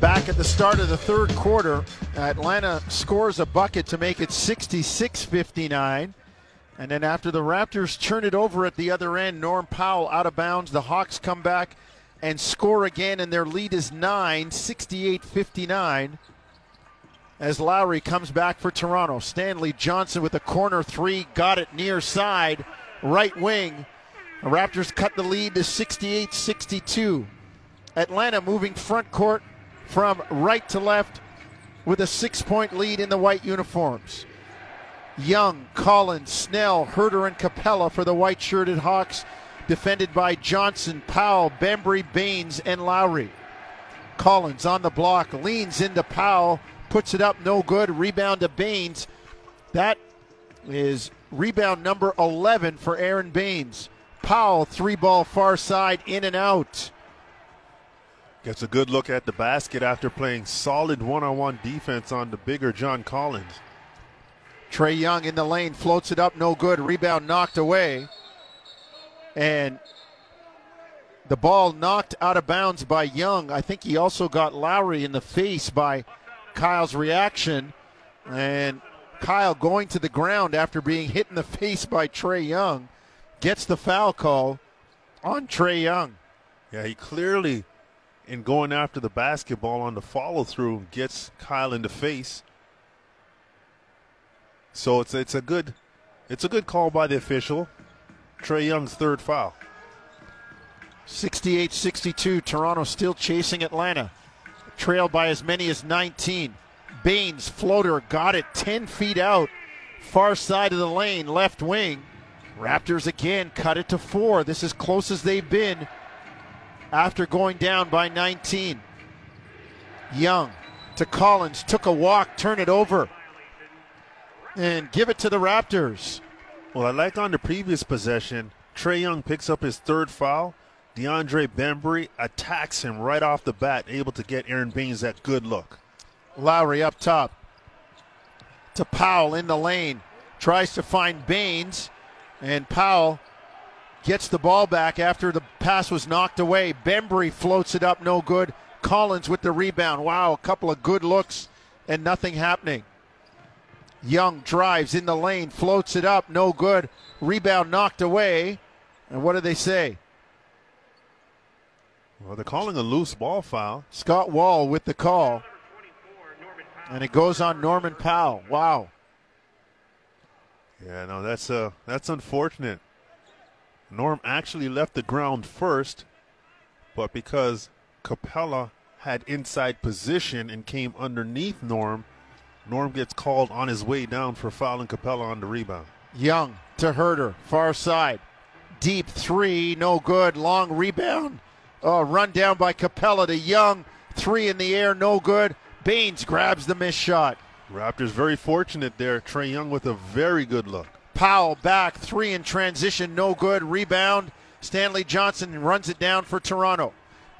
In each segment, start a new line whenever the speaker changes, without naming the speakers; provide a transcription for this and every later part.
Back at the start of the third quarter, Atlanta scores a bucket to make it 66 59. And then after the Raptors turn it over at the other end, Norm Powell out of bounds. The Hawks come back and score again, and their lead is 9, 68 59. As Lowry comes back for Toronto. Stanley Johnson with a corner three, got it near side, right wing. The Raptors cut the lead to 68 62. Atlanta moving front court from right to left with a six point lead in the white uniforms. Young, Collins, Snell, Huerter, and Capela for the white shirted Hawks, defended by Johnson, Powell, Bembry, Baynes, and Lowry. Collins on the block, leans into Powell, puts it up, no good. Rebound to Baynes. That is rebound number 11 for Aron Baynes. Powell, three ball far side, in and out.
Gets a good look at the basket after playing solid one on one defense on the bigger John Collins.
Trae Young in the lane floats it up, no good. Rebound knocked away. And the ball knocked out of bounds by Young. I think he also got Lowry in the face by Kyle's reaction. And Kyle going to the ground after being hit in the face by Trae Young gets the foul call on Trae Young.
Yeah, he clearly, in going after the basketball on the follow through, gets Kyle in the face. So it's it's a good it's a good call by the official. Trae Young's third foul.
68 62. Toronto still chasing Atlanta. Trailed by as many as 19. Baynes floater got it 10 feet out. Far side of the lane, left wing. Raptors again cut it to four. This is close as they've been after going down by 19. Young to Collins, took a walk, turn it over, and give it to the Raptors.
Well, I like on the previous possession, Trae Young picks up his third foul. DeAndre Bembry attacks him right off the bat, able to get Aron Baynes that good look.
Lowry up top to Powell in the lane. Tries to find Baynes, and Powell gets the ball back after the pass was knocked away. Bembry floats it up, no good. Collins with the rebound. Wow, a couple of good looks and nothing happening. Young drives in the lane, floats it up, no good. Rebound knocked away. And what do they say?
Well, they're calling a loose ball foul.
Scott Wall with the call. And it goes on Norman Powell. Wow.
Yeah, no, that's uh that's unfortunate. Norm actually left the ground first, but because Capela had inside position and came underneath Norm, Norm gets called on his way down for fouling Capela on the rebound.
Young to Huerter, far side. Deep three, no good. Long rebound. Oh, run down by Capela to Young. Three in the air, no good. Baynes grabs the missed shot.
Raptors very fortunate there. Trae Young with a very good look.
Powell back, three in transition, no good. Rebound. Stanley Johnson runs it down for Toronto.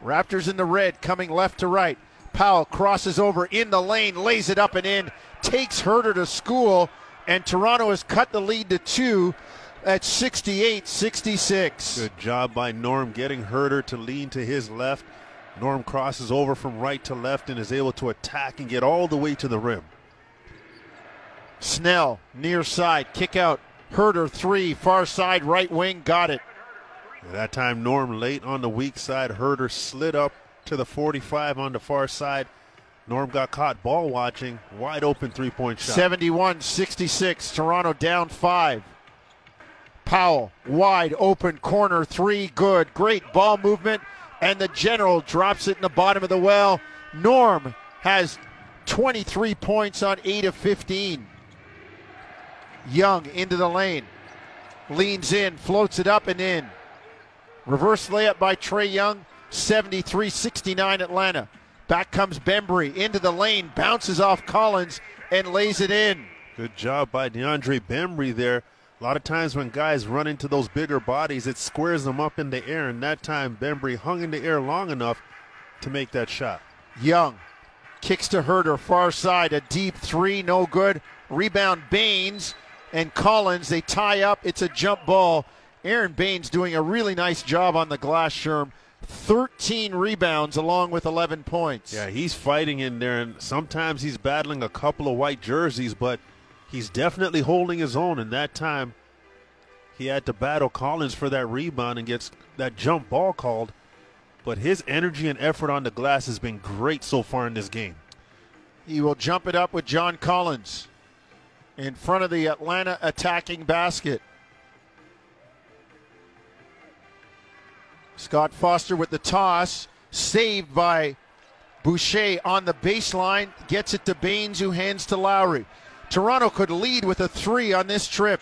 Raptors in the red, coming left to right. Powell crosses over in the lane, lays it up and in, takes Huerter to school, and Toronto has cut the lead to two at 68 66.
Good job by Norm getting Huerter to lean to his left. Norm crosses over from right to left and is able to attack and get all the way to the rim.
Snell, near side, kick out. Huerter, three, far side, right wing, got it.
At that time, Norm late on the weak side. Huerter slid up to the 45 on the far side. Norm got caught ball watching. Wide open three point shot.
71 66. Toronto down five. Powell, wide open corner three, good. Great ball movement. And the general drops it in the bottom of the well. Norm has 23 points on 8 of 15. Young into the lane. Leans in, floats it up and in. Reverse layup by Trae Young, 73 69 Atlanta. Back comes Bembry into the lane, bounces off Collins, and lays it in.
Good job by DeAndre Bembry there. A lot of times when guys run into those bigger bodies, it squares them up in the air, and that time Bembry hung in the air long enough to make that shot.
Young kicks to Huerter, far side, a deep three, no good. Rebound Baynes and Collins, they tie up. It's a jump ball. Aron Baynes doing a really nice job on the glass, Sherm. 13 rebounds along with 11 points.
Yeah, he's fighting in there, and sometimes he's battling a couple of white jerseys, but he's definitely holding his own. And that time, he had to battle Collins for that rebound and gets that jump ball called. But his energy and effort on the glass has been great so far in this game.
He will jump it up with John Collins in front of the Atlanta attacking basket. Scott Foster with the toss, saved by Boucher on the baseline, gets it to Baynes, who hands to Lowry. Toronto could lead with a three on this trip.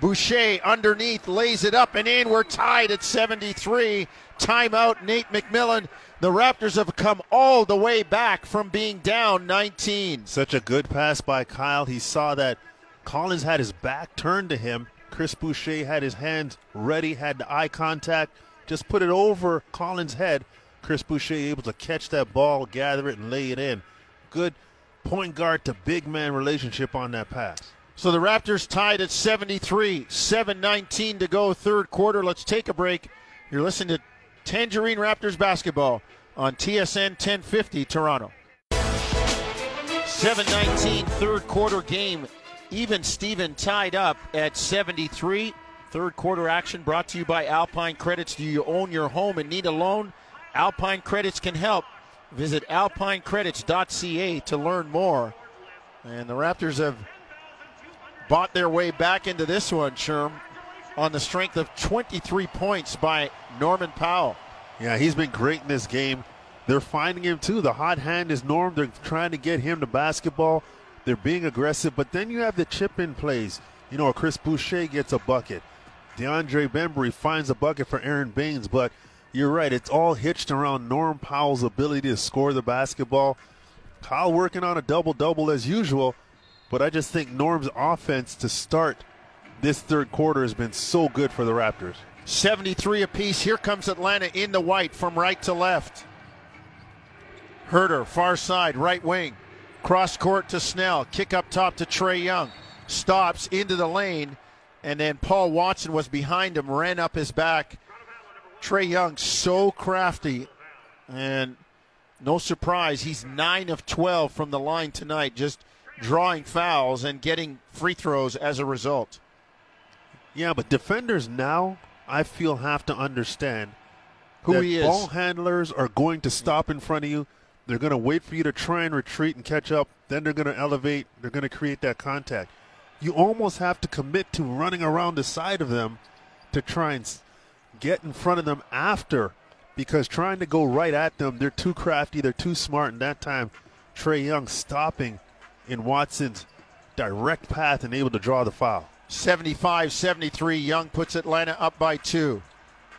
Boucher underneath lays it up and in. We're tied at 73. Timeout, Nate McMillan. The Raptors have come all the way back from being down 19.
Such a good pass by Kyle. He saw that Collins had his back turned to him. Chris Boucher had his hands ready, had the eye contact, just put it over Collins' head. Chris Boucher able to catch that ball, gather it, and lay it in. Good point guard to big man relationship on that pass.
So the Raptors tied at 73, 7:19 to go, third quarter. Let's take a break. You're listening to Tangerine Raptors basketball on TSN 1050 Toronto. 7:19 third quarter game. Even Steven tied up at 73. Third quarter action brought to you by Alpine Credits. Do you own your home and need a loan? Alpine Credits can help. Visit alpinecredits.ca to learn more. And the Raptors have bought their way back into this one, Sherm, on the strength of 23 points by Norman Powell.
Yeah, he's been great in this game. They're finding him too. The hot hand is Norm. They're trying to get him to basketball. They're being aggressive, but then you have the chip in plays. You know, Chris Boucher gets a bucket. DeAndre Bembry finds a bucket for Aron Baynes, but you're right. It's all hitched around Norm Powell's ability to score the basketball. Kyle working on a double double as usual, but I just think Norm's offense to start this third quarter has been so good for the Raptors.
73 apiece. Here comes Atlanta in the white from right to left. Huerter, far side, right wing. Cross court to Snell. Kick up top to Trae Young. Stops into the lane. And then Paul Watson was behind him, ran up his back. Trae Young, so crafty. And no surprise, he's 9 of 12 from the line tonight, just drawing fouls and getting free throws as a result.
Yeah, but defenders now, I feel, have to understand
who
that
he is.
Ball handlers are going to stop in front of you. They're going to wait for you to try and retreat and catch up. Then they're going to elevate. They're going to create that contact. You almost have to commit to running around the side of them to try and get in front of them after because trying to go right at them, they're too crafty, they're too smart. And that time, Trae Young stopping in Watson's direct path and able to draw the foul.
75 73. Young puts Atlanta up by two.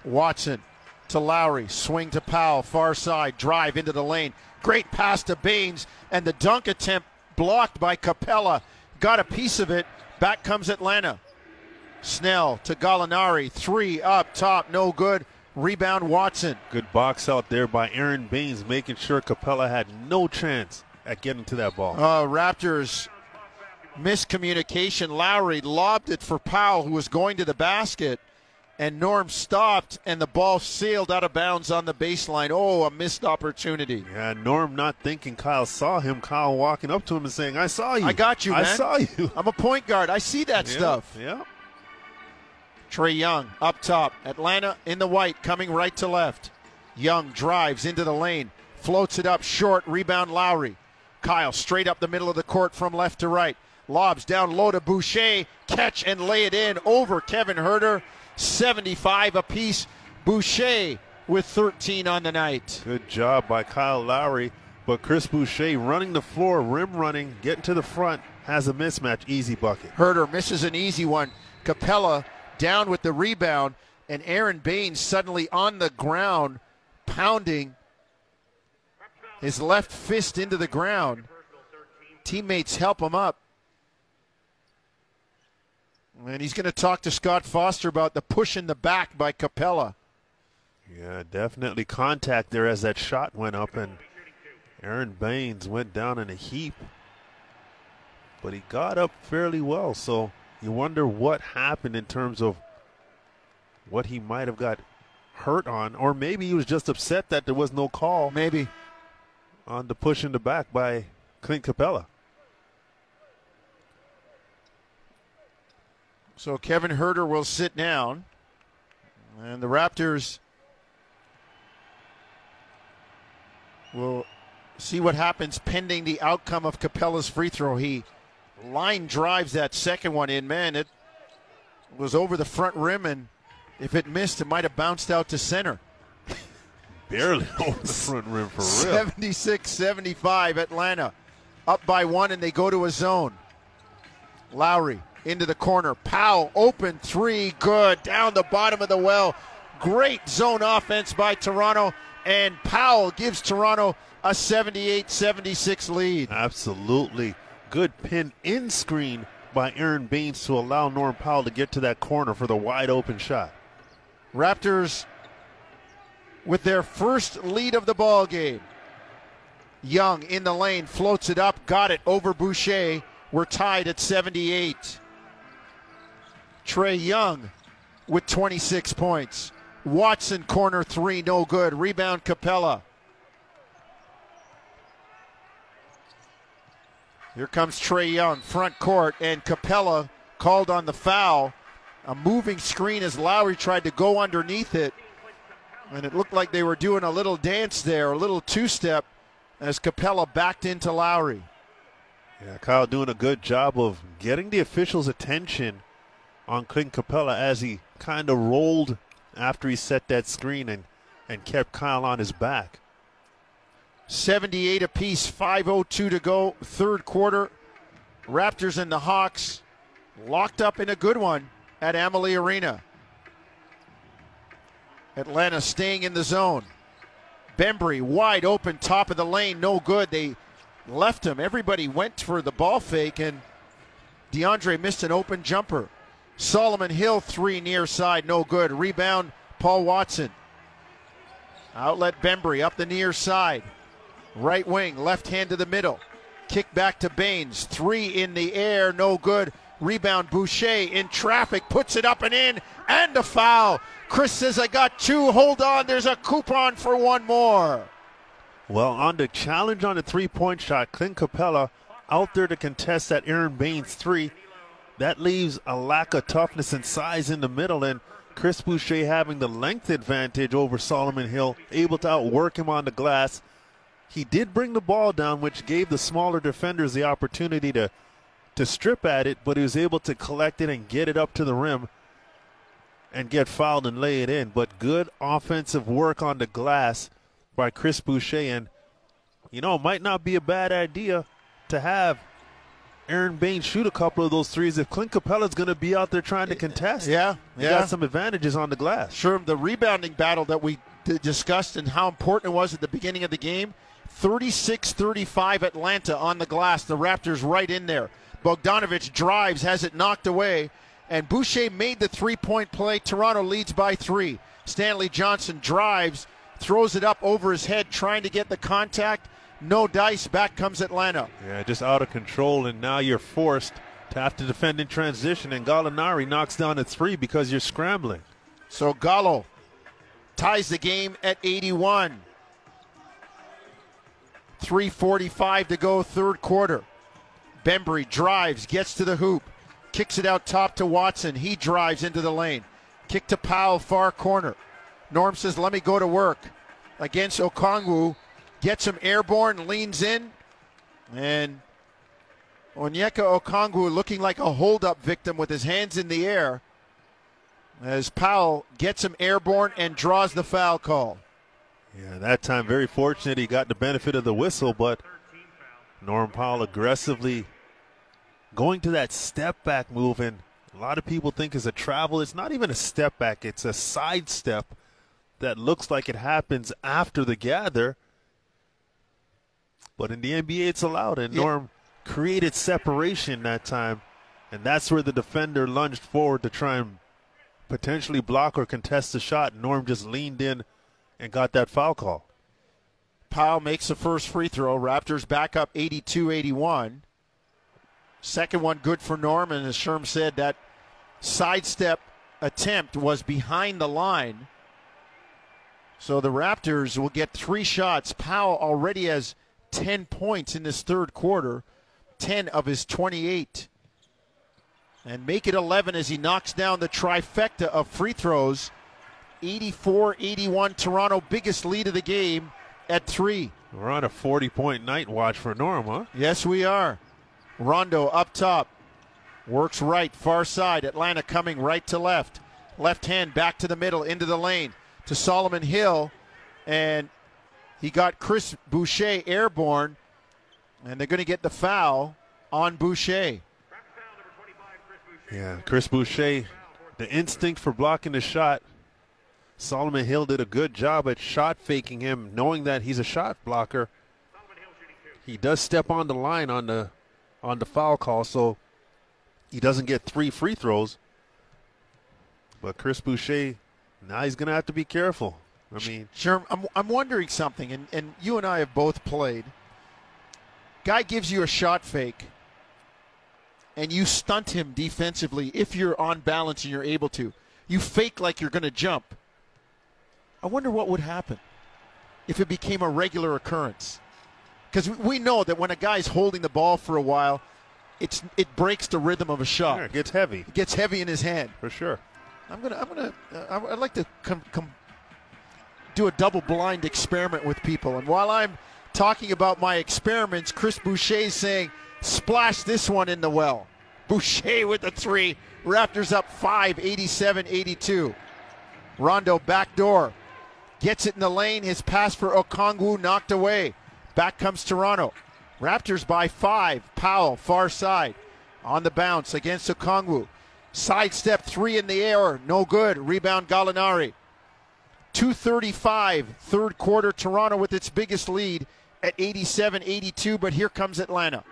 Watson to Lowry. Swing to Powell. Far side. Drive into the lane. Great pass to Baynes. And the dunk attempt blocked by Capela. Got a piece of it. Back comes Atlanta. Snell to Gallinari. Three up top. No good. Rebound Watson.
Good box out there by Aron Baynes, making sure Capela had no chance at getting to that ball.
Uh, Raptors miscommunication. Lowry lobbed it for Powell, who was going to the basket, and Norm stopped, and the ball sailed out of bounds on the baseline. Oh, a missed opportunity.
Yeah, Norm not thinking Kyle saw him. Kyle walking up to him and saying, "I saw you.
I got you, man.
I saw you.
I'm a point guard. I see that
yeah,
stuff."
Yeah.
Trae Young up top. Atlanta in the white, coming right to left. Young drives into the lane, floats it up short. Rebound Lowry. Kyle straight up the middle of the court from left to right. Lobs down low to Boucher. Catch and lay it in over Kevin Huerter. 75 apiece. Boucher with 13 on the night.
Good job by Kyle Lowry. But Chris Boucher running the floor, rim running, getting to the front, has a mismatch. Easy bucket.
Huerter misses an easy one. Capela down with the rebound, and Aron Baynes suddenly on the ground, pounding his left fist into the ground. Teammates help him up. And he's going to talk to Scott Foster about the push in the back by Capela.
Yeah, definitely contact there as that shot went up, and Aron Baynes went down in a heap. But he got up fairly well, so you wonder what happened in terms of what he might have got hurt on, or maybe he was just upset that there was no call
Maybe.
on the push in the back by Clint Capela.
So Kevin Huerter will sit down. And the Raptors will see what happens pending the outcome of Capela's free throw. He line drives that second one in. Man, it was over the front rim, and if it missed, it might have bounced out to center.
Barely over the front rim for real.
76 75 Atlanta. Up by one, and they go to a zone. Lowry into the corner. Powell open three, good. Down the bottom of the well. Great zone offense by Toronto, and Powell gives Toronto a 78 76 lead.
Absolutely. Good pin in screen by Aron Baynes to allow Norm Powell to get to that corner for the wide open shot.
Raptors with their first lead of the ball game. Young in the lane floats it up, got it over Boucher. We're tied at 78. Trae Young with 26 points. Watson corner three, no good. Rebound Capela. Here comes Trae Young, front court, and Capela called on the foul. A moving screen as Lowry tried to go underneath it. And it looked like they were doing a little dance there, a little two step, as Capela backed into Lowry.
Yeah, Kyle doing a good job of getting the officials' attention on Clint Capela as he kind of rolled after he set that screen and, and kept Kyle on his back.
78 apiece, 5.02 to go, third quarter. Raptors and the Hawks locked up in a good one at Amalie Arena. Atlanta staying in the zone. Bembry wide open, top of the lane, no good. They left him. Everybody went for the ball fake, and DeAndre missed an open jumper. Solomon Hill, three near side, no good. Rebound, Paul Watson. Outlet Bembry up the near side. Right wing, left hand to the middle. Kick back to Baynes. Three in the air, no good. Rebound, Boucher in traffic, puts it up and in, and a foul. Chris says, I got two. Hold on, there's a coupon for one more.
Well, on the challenge on the three point shot, Clint Capela out there to contest that Aron Baynes three. That leaves a lack of toughness and size in the middle, and Chris Boucher having the length advantage over Solomon Hill, able to outwork him on the glass. He did bring the ball down, which gave the smaller defenders the opportunity to to strip at it, but he was able to collect it and get it up to the rim and get fouled and lay it in. But good offensive work on the glass by Chris Boucher. And, you know, it might not be a bad idea to have Aron Baynes shoot a couple of those threes if Clint Capela's going to be out there trying to contest.
Yeah,
He
yeah.
got some advantages on the glass.
Sure, the rebounding battle that we discussed and how important it was at the beginning of the game 36 35 Atlanta on the glass. The Raptors right in there. Bogdanovich drives, has it knocked away, and Boucher made the three point play. Toronto leads by three. Stanley Johnson drives, throws it up over his head, trying to get the contact. No dice. Back comes Atlanta.
Yeah, just out of control, and now you're forced to have to defend in transition, and Gallinari knocks down a three because you're scrambling.
So Gallo ties the game at 81. 3.45 to go, third quarter. Bembry drives, gets to the hoop, kicks it out top to Watson. He drives into the lane. Kick to Powell, far corner. Norm says, Let me go to work against Okongwu. Gets him airborne, leans in, and Onyeka Okongwu looking like a holdup victim with his hands in the air as Powell gets him airborne and draws the foul call.
Yeah, that time very fortunate he got the benefit of the whistle, but Norm Powell aggressively going to that step back move, and a lot of people think is a travel. It's not even a step back; it's a side step that looks like it happens after the gather. But in the NBA, it's allowed, and
Yeah.
Norm created separation that time, and that's where the defender lunged forward to try and potentially block or contest the shot. Norm just leaned in and got that foul call.
Powell makes the first free throw. Raptors back up 82 81. Second one good for Norman. As Sherm said, that sidestep attempt was behind the line. So the Raptors will get three shots. Powell already has 10 points in this third quarter, 10 of his 28. And make it 11 as he knocks down the trifecta of free throws. 84 81, Toronto, biggest lead of the game at three.
We're on a 40 point night watch for Norm, huh?
Yes, we are. Rondo up top. Works right, far side. Atlanta coming right to left. Left hand back to the middle, into the lane to Solomon Hill. And he got Chris Boucher airborne. And they're going to get the foul on Boucher.
Yeah, Chris Boucher, the instinct for blocking the shot. Solomon Hill did a good job at shot faking him, knowing that he's a shot blocker. He does step on the line on the on the foul call, so he doesn't get three free throws. But Chris Boucher, now he's going to have to be careful. I mean,
sure. I'm, I'm wondering something, and, and you and I have both played. Guy gives you a shot fake, and you stunt him defensively if you're on balance and you're able to. You fake like you're going to jump. I wonder what would happen if it became a regular occurrence. Because we know that when a guy's holding the ball for a while, it's it breaks the rhythm of a shot.
Yeah, it gets heavy.
It gets heavy in his hand.
For sure.
I'm gonna I'm gonna uh, I'd like to come come do a double blind experiment with people. And while I'm talking about my experiments, Chris Boucher is saying, "Splash this one in the well." Boucher with the three. Raptors up five, 87-82. Rondo back door. Gets it in the lane. His pass for Okongwu knocked away. Back comes Toronto. Raptors by five. Powell, far side. On the bounce against Okongwu. Sidestep three in the air. No good. Rebound Gallinari. 235, third quarter. Toronto with its biggest lead at 87 82. But here comes Atlanta.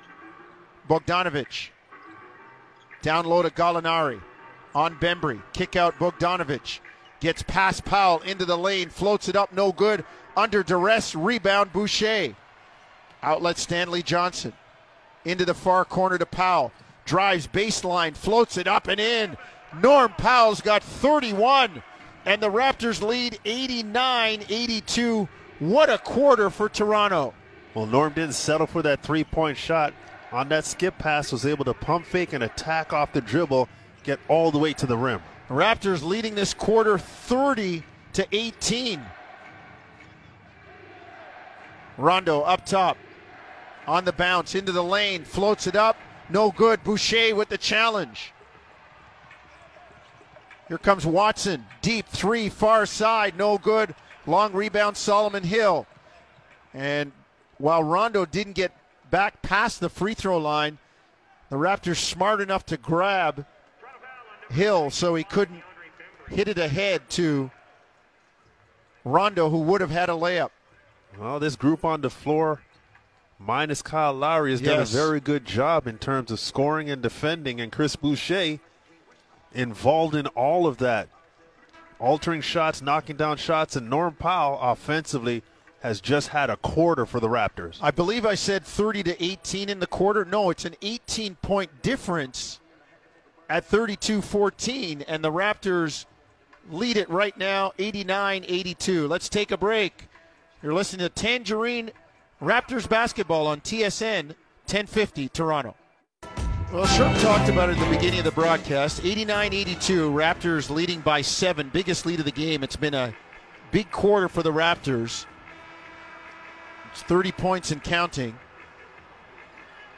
Bogdanovich. Down low to Gallinari. On Bembry. Kick out Bogdanovich. Gets past Powell into the lane. Floats it up. No good. Under duress. Rebound Boucher. Outlet Stanley Johnson. Into the far corner to Powell. Drives baseline. Floats it up and in. Norm Powell's got 31. And the Raptors lead 89 82. What a quarter for Toronto.
Well, Norm didn't settle for that three point shot. On that skip pass, was able to pump fake and attack off the dribble, get all the way to the rim.
Raptors leading this quarter 30 to 18. Rondo up top. On the bounce, into the lane, floats it up. No good. Boucher with the challenge. Here comes Watson. Deep three, far side. No good. Long rebound, Solomon Hill. And while Rondo didn't get back past the free throw line, the Raptors smart enough to grab Hill so he couldn't hit it ahead to Rondo, who would have had a layup.
Well, this group on the floor, minus Kyle Lowry, has yes. done a very good job in terms of scoring and defending, and Chris Boucher involved in all of that, altering shots, knocking down shots, and Norm Powell offensively has just had a quarter for the Raptors.
I believe I said 30 to 18 in the quarter. No, it's an 18 point difference at 32 14, and the Raptors lead it right now 89 82. Let's take a break. You're listening to Tangerine Raptors basketball on TSN 1050 Toronto. Well, Sherm talked about it at the beginning of the broadcast. 89 82, Raptors leading by seven, biggest lead of the game. It's been a big quarter for the Raptors. It's 30 points and counting.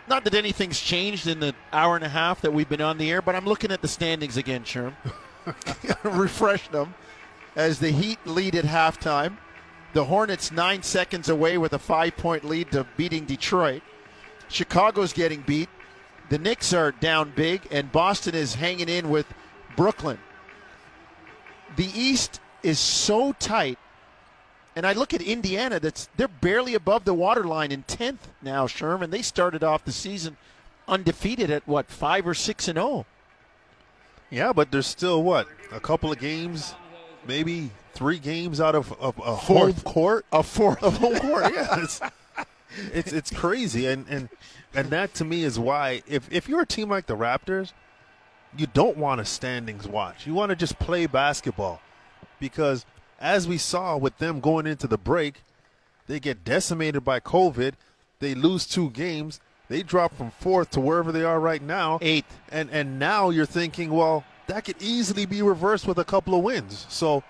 Not that anything's changed in the hour and a half that we've been on the air, but I'm looking at the standings again, Sherm. Refresh them as the Heat lead at halftime. The Hornets nine seconds away with a five point lead to beating Detroit. Chicago's getting beat. The Knicks are down big, and Boston is hanging in with Brooklyn. The East is so tight and I look at Indiana, that's they're barely above the waterline in tenth now, Sherman. They started off the season undefeated at what five or six and zero. Oh?
Yeah, but there's still what a couple of games, maybe three games out of, of a fourth court,
a fourth
of home court. Yeah, it's, it's it's crazy, and and and that to me is why if if you're a team like the Raptors, you don't want a standings watch. You want to just play basketball because as we saw with them going into the break, they get decimated by COVID. They lose two games. They drop from fourth to wherever they are right now,
eighth.
And and now you're thinking, well, that could easily be reversed with a couple of wins. So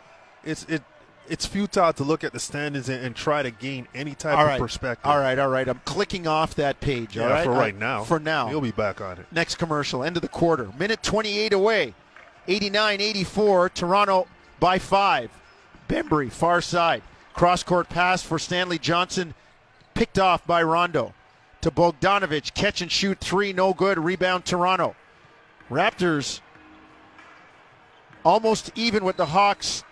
it's it it's futile to look at the standings and, and try to gain any type of perspective.
All right, all right. I'm clicking off that page.
Yeah,
all right,
for right now.
For now.
You'll be back on it.
Next commercial, end of the quarter. Minute 28 away. 89 84, Toronto by five. Bembry, far side. Cross court pass for Stanley Johnson, picked off by Rondo. To Bogdanovich, catch and shoot three, no good. Rebound, Toronto. Raptors almost even with the Hawks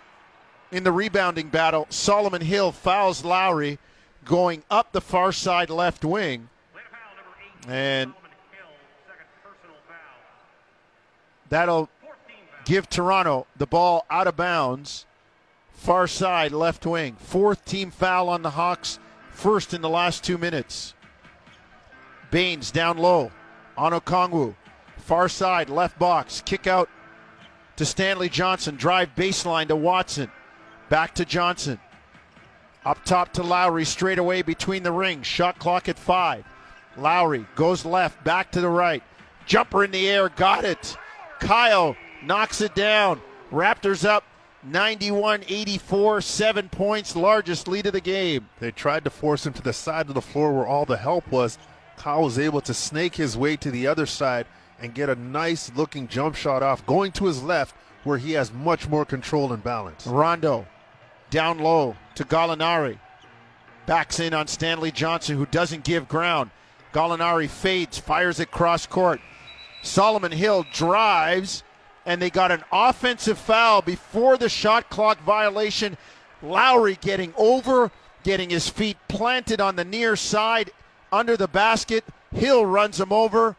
in the rebounding battle. Solomon Hill fouls Lowry going up the far side left wing. And that'll give Toronto the ball out of bounds, far side left wing. Fourth team foul on the Hawks, first in the last two minutes. Baynes down low on Okongwu, far side left box, kick out to Stanley Johnson, drive baseline to Watson, back to Johnson. Up top to Lowry, straight away between the rings. Shot clock at five. Lowry goes left, back to the right. Jumper in the air, got it. Kyle knocks it down. Raptors up 91 84, seven points, largest lead of the game.
They tried to force him to the side of the floor where all the help was. Kyle was able to snake his way to the other side and get a nice looking jump shot off, going to his left where he has much more control and balance.
Rondo down low to Gallinari. Backs in on Stanley Johnson, who doesn't give ground. Gallinari fades, fires it cross court. Solomon Hill drives, and they got an offensive foul before the shot clock violation. Lowry getting over, getting his feet planted on the near side under the basket. Hill runs him over.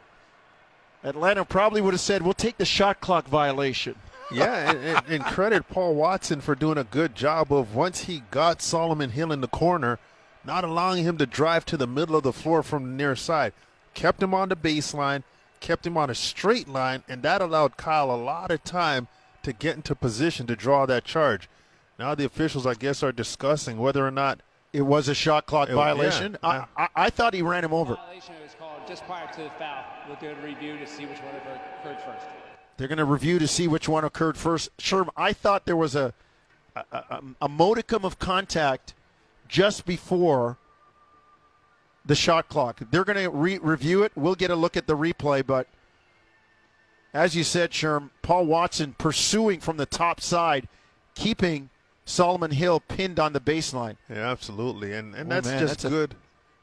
Atlanta probably would have said, We'll take the shot clock violation.
Yeah, and, and, and credit Paul Watson for doing a good job of once he got Solomon Hill in the corner, not allowing him to drive to the middle of the floor from the near side. Kept him on the baseline, kept him on a straight line, and that allowed Kyle a lot of time to get into position to draw that charge. Now the officials, I guess, are discussing whether or not
It was a shot clock
It-
violation.
yeah,
I, I, I thought he ran him over.
Violation was called just prior to the foul. We'll do a review to see which one occurred first.
They're going to review to see which one occurred first. Sherm, I thought there was a, a, a, a modicum of contact just before the shot clock. They're going to re- review it. We'll get a look at the replay, but as you said, Sherm, Paul Watson pursuing from the top side, keeping Solomon Hill pinned on the baseline.
Yeah, absolutely. And and
Oh,
that's
man,
just
that's a-
good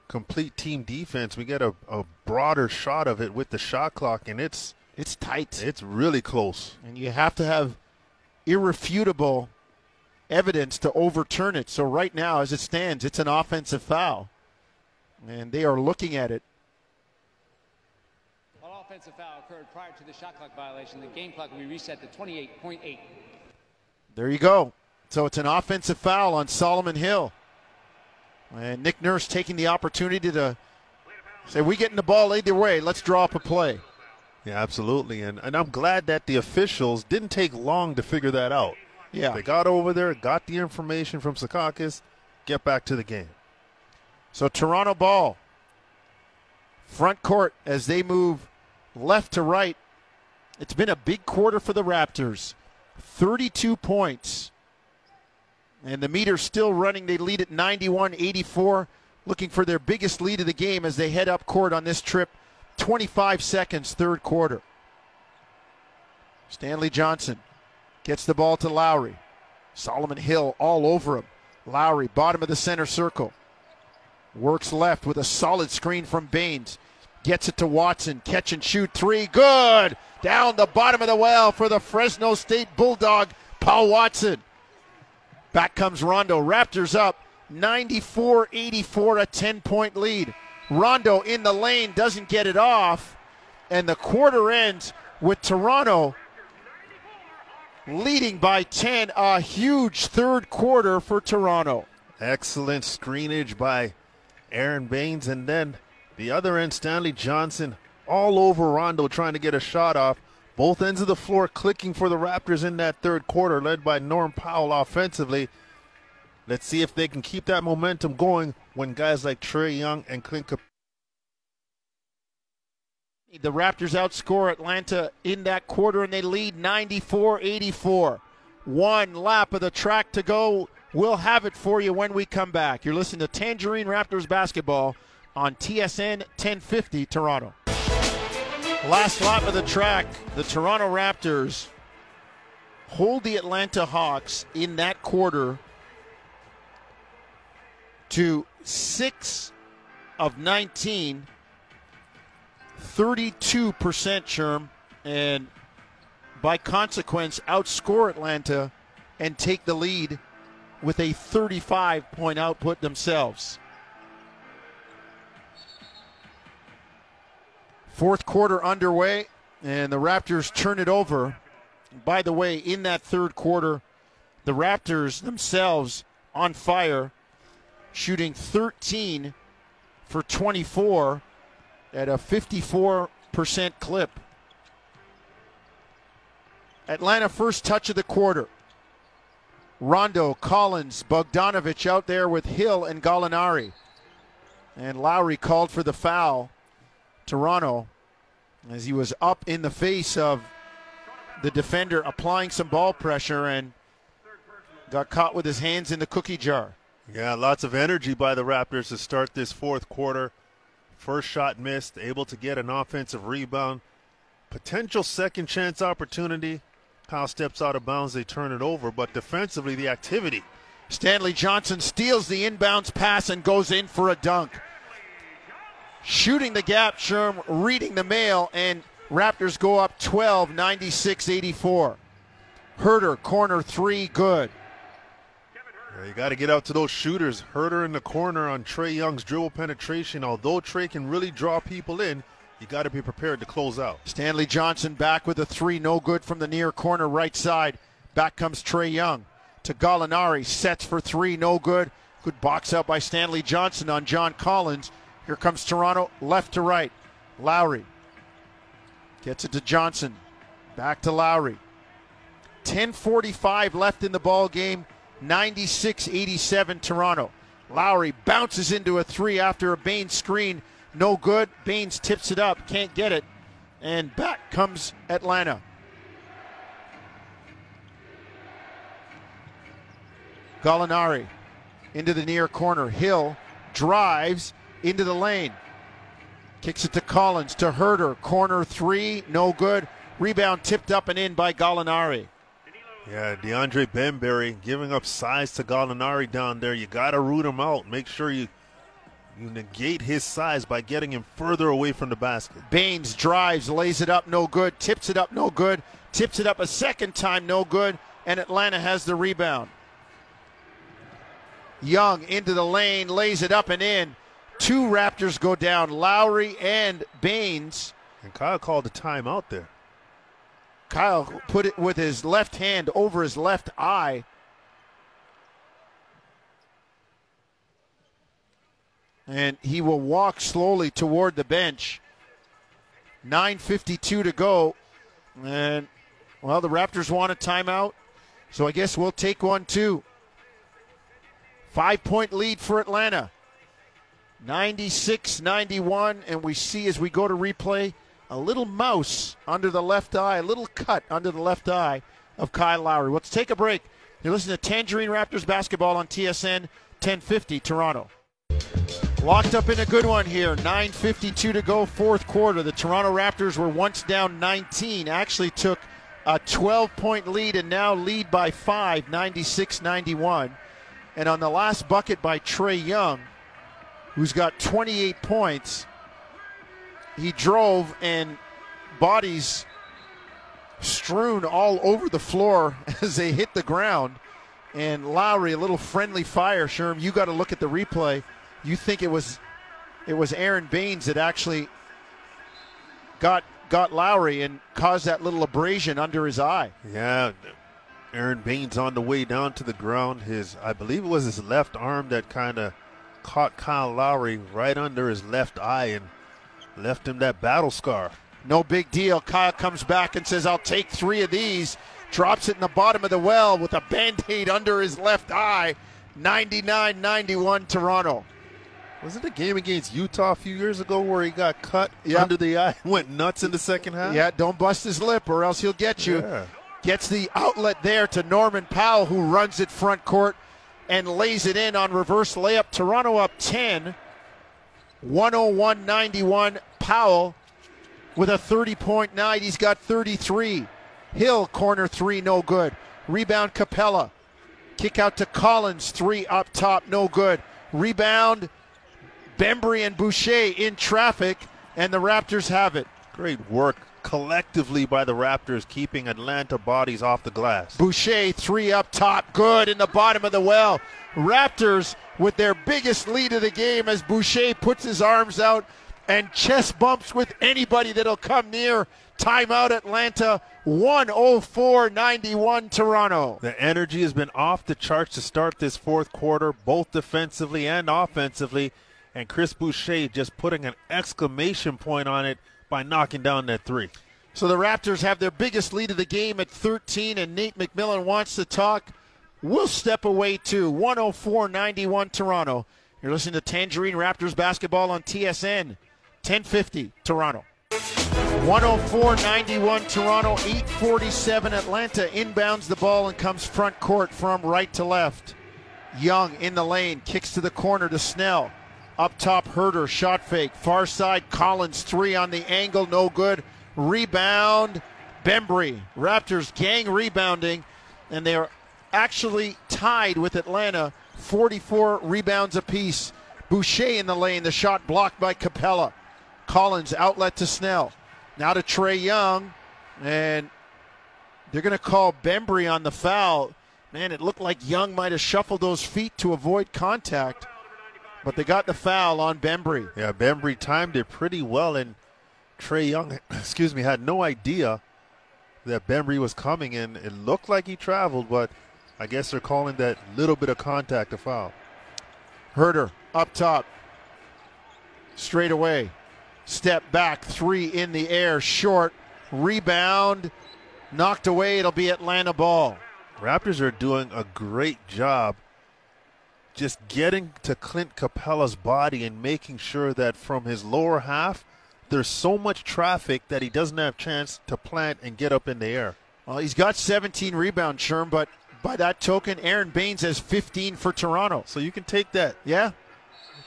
complete team defense. We get a, a broader shot of it with the shot clock and it's
It's tight.
it's really close.
and you have to have irrefutable evidence to overturn it. So right now, as it stands, it's an offensive foul, and they are looking at it.
An offensive foul occurred prior to the shot clock violation. The game clock will be reset to 28.8.
There you go. So it's an offensive foul on Solomon Hill, and Nick Nurse taking the opportunity to say, "We getting the ball either way. Let's draw up a play."
Yeah, absolutely. And and I'm glad that the officials didn't take long to figure that out.
Yeah.
They got over there, got the information from Secaucus, get back to the game.
So Toronto ball. Front court as they move left to right. It's been a big quarter for the Raptors. 32 points. And the meter's still running. They lead at 91 84, looking for their biggest lead of the game as they head up court on this trip. 25 seconds, third quarter. Stanley Johnson gets the ball to Lowry. Solomon Hill all over him. Lowry, bottom of the center circle. Works left with a solid screen from Baynes. Gets it to Watson. Catch and shoot three. Good. Down the bottom of the well for the Fresno State Bulldog, Paul Watson. Back comes Rondo. Raptors up 94 84, a 10 point lead. Rondo in the lane doesn't get it off. And the quarter ends with Toronto leading by 10. A huge third quarter for Toronto.
Excellent screenage by Aron Baynes. And then the other end, Stanley Johnson, all over Rondo trying to get a shot off. Both ends of the floor clicking for the Raptors in that third quarter, led by Norm Powell offensively. Let's see if they can keep that momentum going when guys like Trae Young and Clint Capela
the Raptors outscore Atlanta in that quarter and they lead 94 84. One lap of the track to go. We'll have it for you when we come back. You're listening to Tangerine Raptors basketball on TSN 1050 Toronto. Last lap of the track, the Toronto Raptors hold the Atlanta Hawks in that quarter to 6 of 19 32% Sherm, and by consequence, outscore Atlanta and take the lead with a 35 point output themselves. Fourth quarter underway, and the Raptors turn it over. By the way, in that third quarter, the Raptors themselves on fire, shooting 13 for 24 at a 54% clip. Atlanta first touch of the quarter. Rondo, Collins, Bogdanovich out there with Hill and Gallinari. And Lowry called for the foul. Toronto, as he was up in the face of the defender, applying some ball pressure and got caught with his hands in the cookie jar.
Yeah, lots of energy by the Raptors to start this fourth quarter. First shot missed, able to get an offensive rebound. Potential second chance opportunity. Powell steps out of bounds, they turn it over, but defensively, the activity.
Stanley Johnson steals the inbounds pass and goes in for a dunk. Shooting the gap, Sherm reading the mail, and Raptors go up 12, 96 84. Huerter, corner three, good.
You got to get out to those shooters. Huerter in the corner on Trae Young's dribble penetration. Although Trae can really draw people in, you got to be prepared to close out.
Stanley Johnson back with a three, no good from the near corner right side. Back comes Trae Young to Gallinari, sets for three, no good. Good box out by Stanley Johnson on John Collins. Here comes Toronto, left to right. Lowry gets it to Johnson. Back to Lowry. 10:45 left in the ball game. 96 87 Toronto. Lowry bounces into a three after a Baynes screen. No good. Baynes tips it up, can't get it. And back comes Atlanta. Gallinari into the near corner. Hill drives into the lane. Kicks it to Collins to Huerter. Corner three, no good. Rebound tipped up and in by Gallinari.
Yeah, DeAndre Bembry giving up size to Gallinari down there. You got to root him out. Make sure you you negate his size by getting him further away from the basket.
Baynes drives, lays it up, no good. Tips it up, no good. Tips it up a second time, no good. And Atlanta has the rebound. Young into the lane, lays it up and in. Two Raptors go down, Lowry and Baynes.
And Kyle called a timeout there.
Kyle put it with his left hand over his left eye. And he will walk slowly toward the bench. 9.52 to go. And, well, the Raptors want a timeout. So I guess we'll take one too. Five point lead for Atlanta. 96 91. And we see as we go to replay a little mouse under the left eye, a little cut under the left eye of Kyle Lowry. Let's take a break. You're listening to Tangerine Raptors basketball on TSN 1050 Toronto. Locked up in a good one here. 9.52 to go, fourth quarter. The Toronto Raptors were once down 19, actually took a 12 point lead and now lead by five, 96 91. And on the last bucket by Trae Young, who's got 28 points, he drove and bodies strewn all over the floor as they hit the ground. And Lowry, a little friendly fire. Sherm, you got to look at the replay. You think it was it was Aron Baynes that actually got got Lowry and caused that little abrasion under his eye.
Yeah, Aron Baynes on the way down to the ground. His I believe it was his left arm that kind of caught Kyle Lowry right under his left eye and left him that battle scar.
No big deal. Kyle comes back and says, I'll take three of these. Drops it in the bottom of the well with a band aid under his left eye. 99 91 Toronto.
Was it a game against Utah a few years ago where he got cut
Yeah.
under the eye went nuts in the second half?
Yeah, don't bust his lip or else he'll get you.
Yeah.
Gets the outlet there to Norman Powell, who runs it front court and lays it in on reverse layup. Toronto up 10, 101 91. Powell with a 30 point night. He's got 33. Hill, corner three, no good. Rebound, Capela. Kick out to Collins, three up top, no good. Rebound, Bembry and Boucher in traffic, and the Raptors have it.
Great work collectively by the Raptors keeping Atlanta bodies off the glass.
Boucher, three up top, good in the bottom of the well. Raptors with their biggest lead of the game as Boucher puts his arms out and chest bumps with anybody that'll come near. Timeout Atlanta, 104 91 Toronto.
The energy has been off the charts to start this fourth quarter, both defensively and offensively. And Chris Boucher just putting an exclamation point on it by knocking down that three.
So the Raptors have their biggest lead of the game at 13, and Nate McMillan wants to talk. We'll step away to 104 91 Toronto. You're listening to Tangerine Raptors basketball on TSN 1050 Toronto. 104 91 Toronto, 847 Atlanta inbounds the ball and comes front court from right to left. Young in the lane, kicks to the corner to Snell. Up top, Huerter, shot fake. Far side, Collins, three on the angle, no good. Rebound, Bembry. Raptors gang rebounding, and they are actually tied with Atlanta, 44 rebounds apiece. Boucher in the lane, the shot blocked by Capela. Collins outlet to Snell. Now to Trae Young, and they're going to call Bembry on the foul. Man, it looked like Young might have shuffled those feet to avoid contact, but they got the foul on Bembry.
Yeah, Bembry timed it pretty well, and Trae Young, excuse me, had no idea that Bembry was coming, and it looked like he traveled, but I guess they're calling that little bit of contact a foul.
Huerter up top, straight away, step back, three in the air, short, rebound, knocked away. It'll be Atlanta ball.
Raptors are doing a great job just getting to Clint Capela's body and making sure that from his lower half, there's so much traffic that he doesn't have chance to plant and get up in the air.
Well, he's got 17 rebounds, Sherm, but by that token, Aron Baynes has 15 for Toronto.
So you can take that,
Yeah,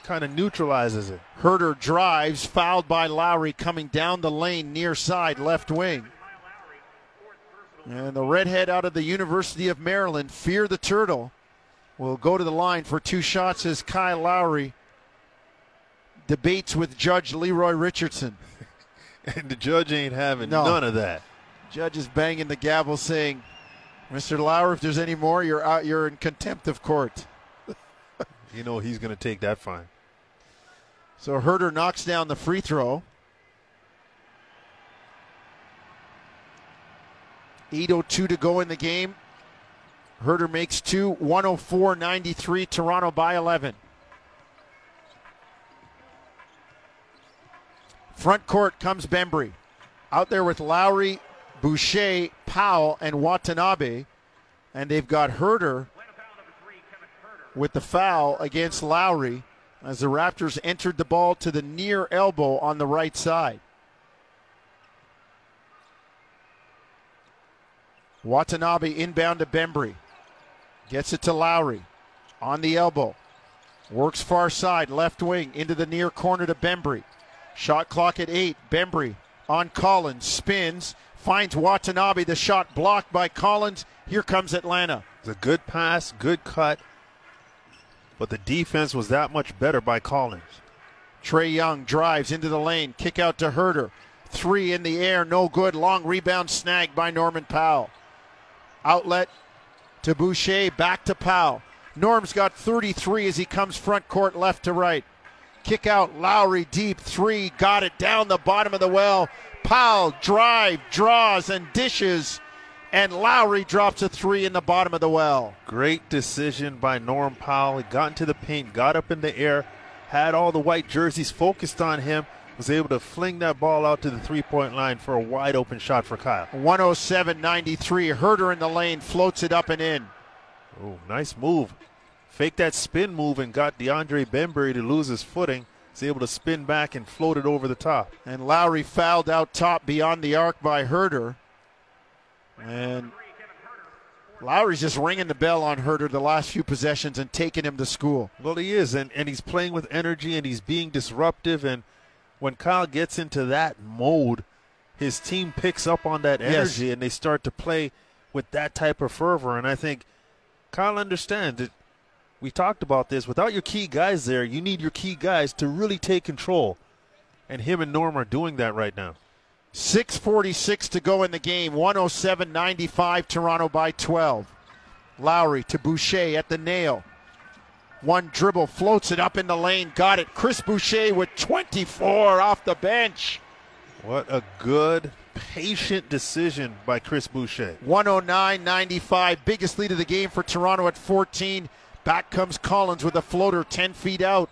kind of neutralizes it.
Huerter drives, fouled by Lowry, coming down the lane near side, left wing. And the redhead out of the University of Maryland, Fear the Turtle, will go to the line for two shots as Kyle Lowry debates with Judge Leroy Richardson.
And the judge ain't having
No.
none of that.
Judge is banging the gavel, saying, "Mr. Lowry, if there's any more, you're out. You're in contempt of court."
You know he's going to take that fine.
So Huerter knocks down the free throw. 8.02 to go in the game. Huerter makes two, 104 93, Toronto by 11. Front court comes Bembry. Out there with Lowry, Boucher, Powell, and Watanabe. And they've got Huerter with the foul against Lowry as the Raptors entered the ball to the near elbow on the right side. Watanabe inbound to Bembry. Gets it to Lowry on the elbow. Works far side, left wing, into the near corner to Bembry. Shot clock at eight. Bembry on Collins, spins, finds Watanabe. The shot blocked by Collins. Here comes Atlanta.
It's a good pass, good cut, but the defense was that much better by Collins.
Trae Young drives into the lane, kick out to Huerter. Three in the air, no good. Long rebound snag by Norman Powell. Outlet to Boucher, back to Powell. Norm's got 33 as he comes front court left to right. Kick out Lowry deep three, got it down the bottom of the well. Powell drive, draws, and dishes, and Lowry drops a three in the bottom of the well.
Great decision by Norm Powell. He got into the paint, got up in the air, had all the white jerseys focused on him, was able to fling that ball out to the three point line for a wide open shot for Kyle.
107 93. Huerter in the lane floats it up and in.
Oh, nice move Fake that spin move and got DeAndre Bembry to lose his footing. He's able to spin back and float it over the top.
And Lowry fouled out top beyond the arc by Huerter. And Lowry's just ringing the bell on Huerter the last few possessions and taking him to school.
Well, he is, and, and he's playing with energy and he's being disruptive. And when Kyle gets into that mode, his team picks up on that energy
Yes.
and they start to play with that type of fervor. And I think Kyle understands it. We talked about this. Without your key guys there, you need your key guys to really take control. And him and Norm are doing that right now.
6.46 to go in the game. 107 95, Toronto by 12. Lowry to Boucher at the nail. One dribble, floats it up in the lane, got it. Chris Boucher with 24 off the bench.
What a good, patient decision by Chris Boucher.
109 95, biggest lead of the game for Toronto at 14. Back comes Collins with a floater 10 feet out.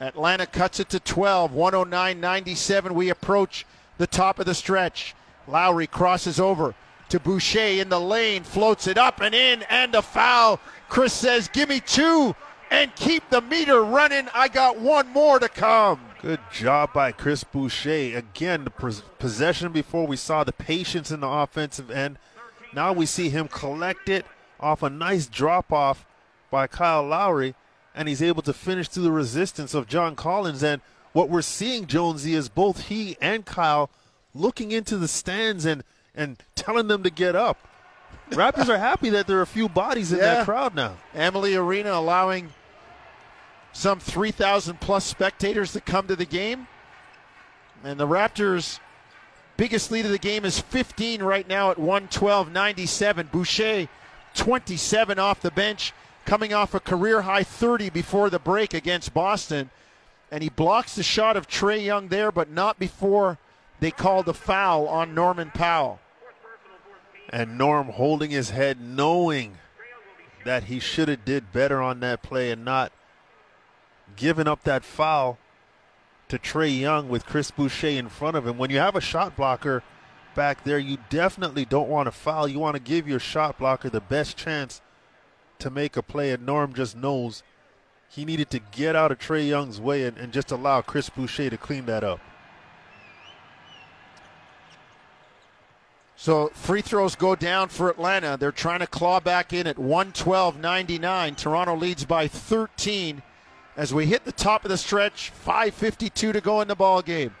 Atlanta cuts it to 12, 109 97. We approach the top of the stretch. Lowry crosses over to Boucher in the lane, floats it up and in, and a foul. Chris says, Give me two and keep the meter running. I got one more to come.
Good job by Chris Boucher. Again, the possession before we saw the patience in the offensive end. Now we see him collect it off a nice drop off by Kyle Lowry, and he's able to finish through the resistance of John Collins. And what we're seeing, Jonesy, is both he and Kyle looking into the stands and, and telling them to get up. Raptors are happy that there are a few bodies in
Yeah.
that crowd now.
Amalie Arena allowing some 3,000 plus spectators to come to the game. And the Raptors' biggest lead of the game is 15 right now at 112 97. Boucher, 27 off the bench, coming off a career high 30 before the break against Boston. And he blocks the shot of Trae Young there, but not before they called the foul on Norman Powell.
and Norm holding his head, knowing that he should have did better on that play and not giving up that foul to Trae Young with Chris Boucher in front of him. When you have a shot blocker back there, you definitely don't want to foul. You want to give your shot blocker the best chance to make a play, and Norm just knows he needed to get out of Trae Young's way and, and just allow Chris Boucher to clean that up.
So free throws go down for Atlanta. They're trying to claw back in at 112.99. Toronto leads by 13 as we hit the top of the stretch. 5:52 to go in the ball game.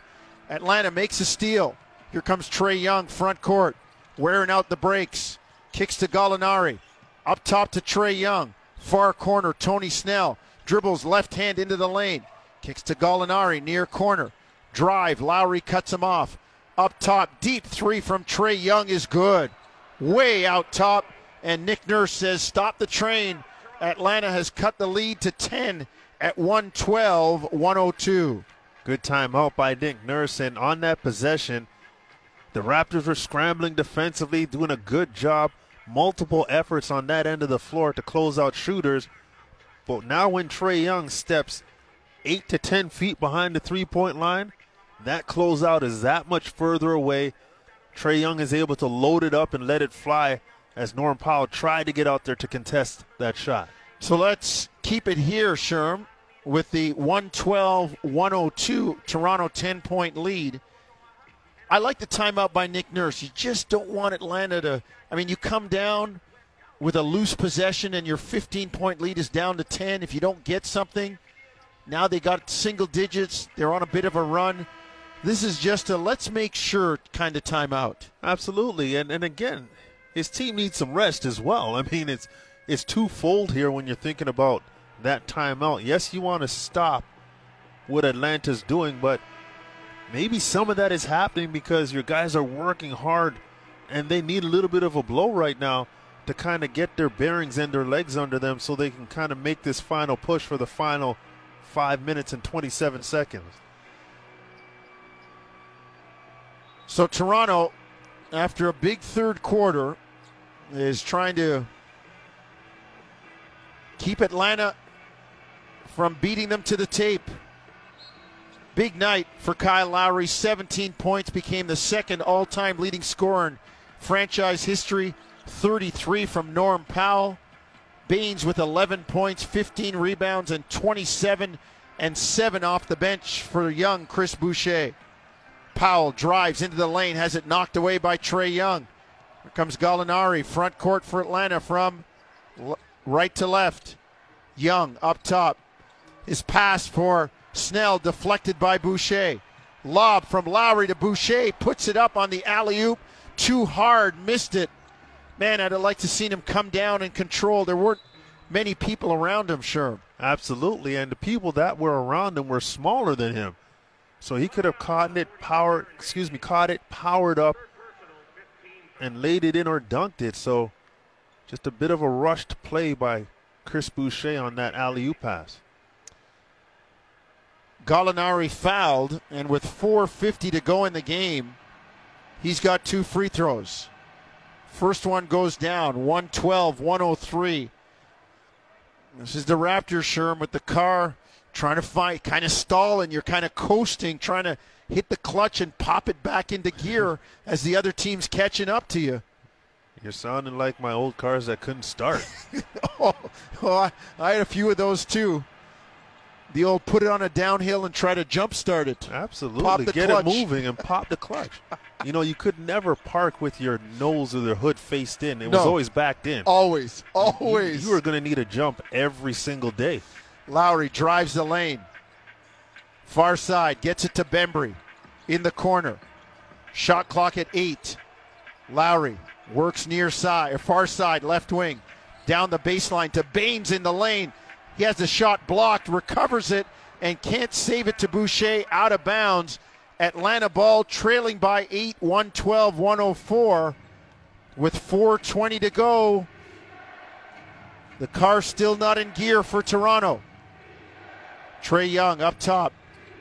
Atlanta makes a steal. Here comes Trae Young, front court, wearing out the brakes. Kicks to Gallinari. Up top to Trae Young. Far corner, Tony Snell. Dribbles left hand into the lane. Kicks to Gallinari, near corner. Drive. Lowry cuts him off. Up top, deep three from Trae Young is good. Way out top. And Nick Nurse says, stop the train. Atlanta has cut the lead to 10 at 112 102.
Good timeout by Nick Nurse. And on that possession, the Raptors were scrambling defensively, doing a good job. Multiple efforts on that end of the floor to close out shooters. But now, when Trae Young steps eight to 10 feet behind the three point line, that closeout is that much further away. Trae Young is able to load it up and let it fly as Norm Powell tried to get out there to contest that shot.
So let's keep it here, Sherm, with the 112 102 Toronto 10 point lead. I like the timeout by Nick Nurse. You just don't want Atlanta to. I mean, you come down with a loose possession and your 15 point lead is down to 10. If you don't get something, now they got single digits. They're on a bit of a run. This is just a let's make sure kind of timeout.
Absolutely, and and again, his team needs some rest as well. I mean, it's it's twofold here when you're thinking about that timeout. Yes, you want to stop what Atlanta's doing, but maybe some of that is happening because your guys are working hard and they need a little bit of a blow right now to kind of get their bearings and their legs under them so they can kind of make this final push for the final five minutes and 27 seconds.
So Toronto, after a big third quarter, is trying to keep Atlanta from beating them to the tape. Big night for Kyle Lowry. 17 points became the second all-time leading scorer in franchise history. 33 from Norm Powell. Baynes with 11 points, 15 rebounds, and 27 and 7 off the bench for young Chris Boucher. Powell drives into the lane, has it knocked away by Trae Young. Here comes Gallinari, front court for Atlanta from right to left. Young up top. His pass for Snell deflected by Boucher. Lob from Lowry to Boucher, puts it up on the alley oop. Too hard, missed it. Man, I'd have liked to seen him come down and control. There weren't many people around him, sure.
Absolutely, and the people that were around him were smaller than him, so he could have caught it, powered, excuse me, caught it, powered up, and laid it in or dunked it. So, just a bit of a rushed play by Chris Boucher on that alley oop pass.
Gallinari fouled, and with 4.50 to go in the game, he's got two free throws. First one goes down, 112, 103. This is the Raptors, Sherm, with the car trying to fight, kind of stalling. You're kind of coasting, trying to hit the clutch and pop it back into gear as the other team's catching up to you.
You're sounding like my old cars that couldn't start.
oh, oh I, I had a few of those too. The old put it on a downhill and try to jump start it.
Absolutely. Get
clutch.
it moving and pop the clutch. you know, you could never park with your nose or the hood faced in. It was always backed in.
Always,
You-
always.
You, were going to need a jump every single day.
Lowry drives the lane. Far side gets it to Bembry in the corner. Shot clock at eight. Lowry works near side, or far side, left wing, down the baseline to Baynes in the lane. He has the shot blocked, recovers it, and can't save it to Boucher out of bounds. Atlanta ball trailing by eight, 112, 104, with 4:20 to go. The car still not in gear for Toronto. Trae Young up top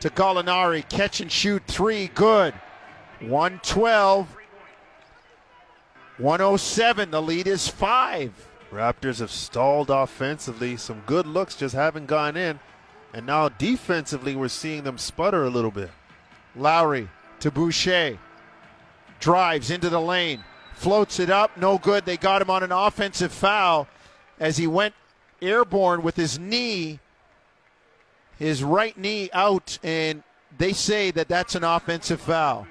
to Gallinari. Catch and shoot three. Good. 112. 107. The lead is five.
Raptors have stalled offensively. Some good looks just haven't gone in. And now defensively, we're seeing them sputter a little bit.
Lowry to Boucher. Drives into the lane. Floats it up. No good. They got him on an offensive foul as he went airborne with his knee, his right knee out, and they say that that's an offensive foul.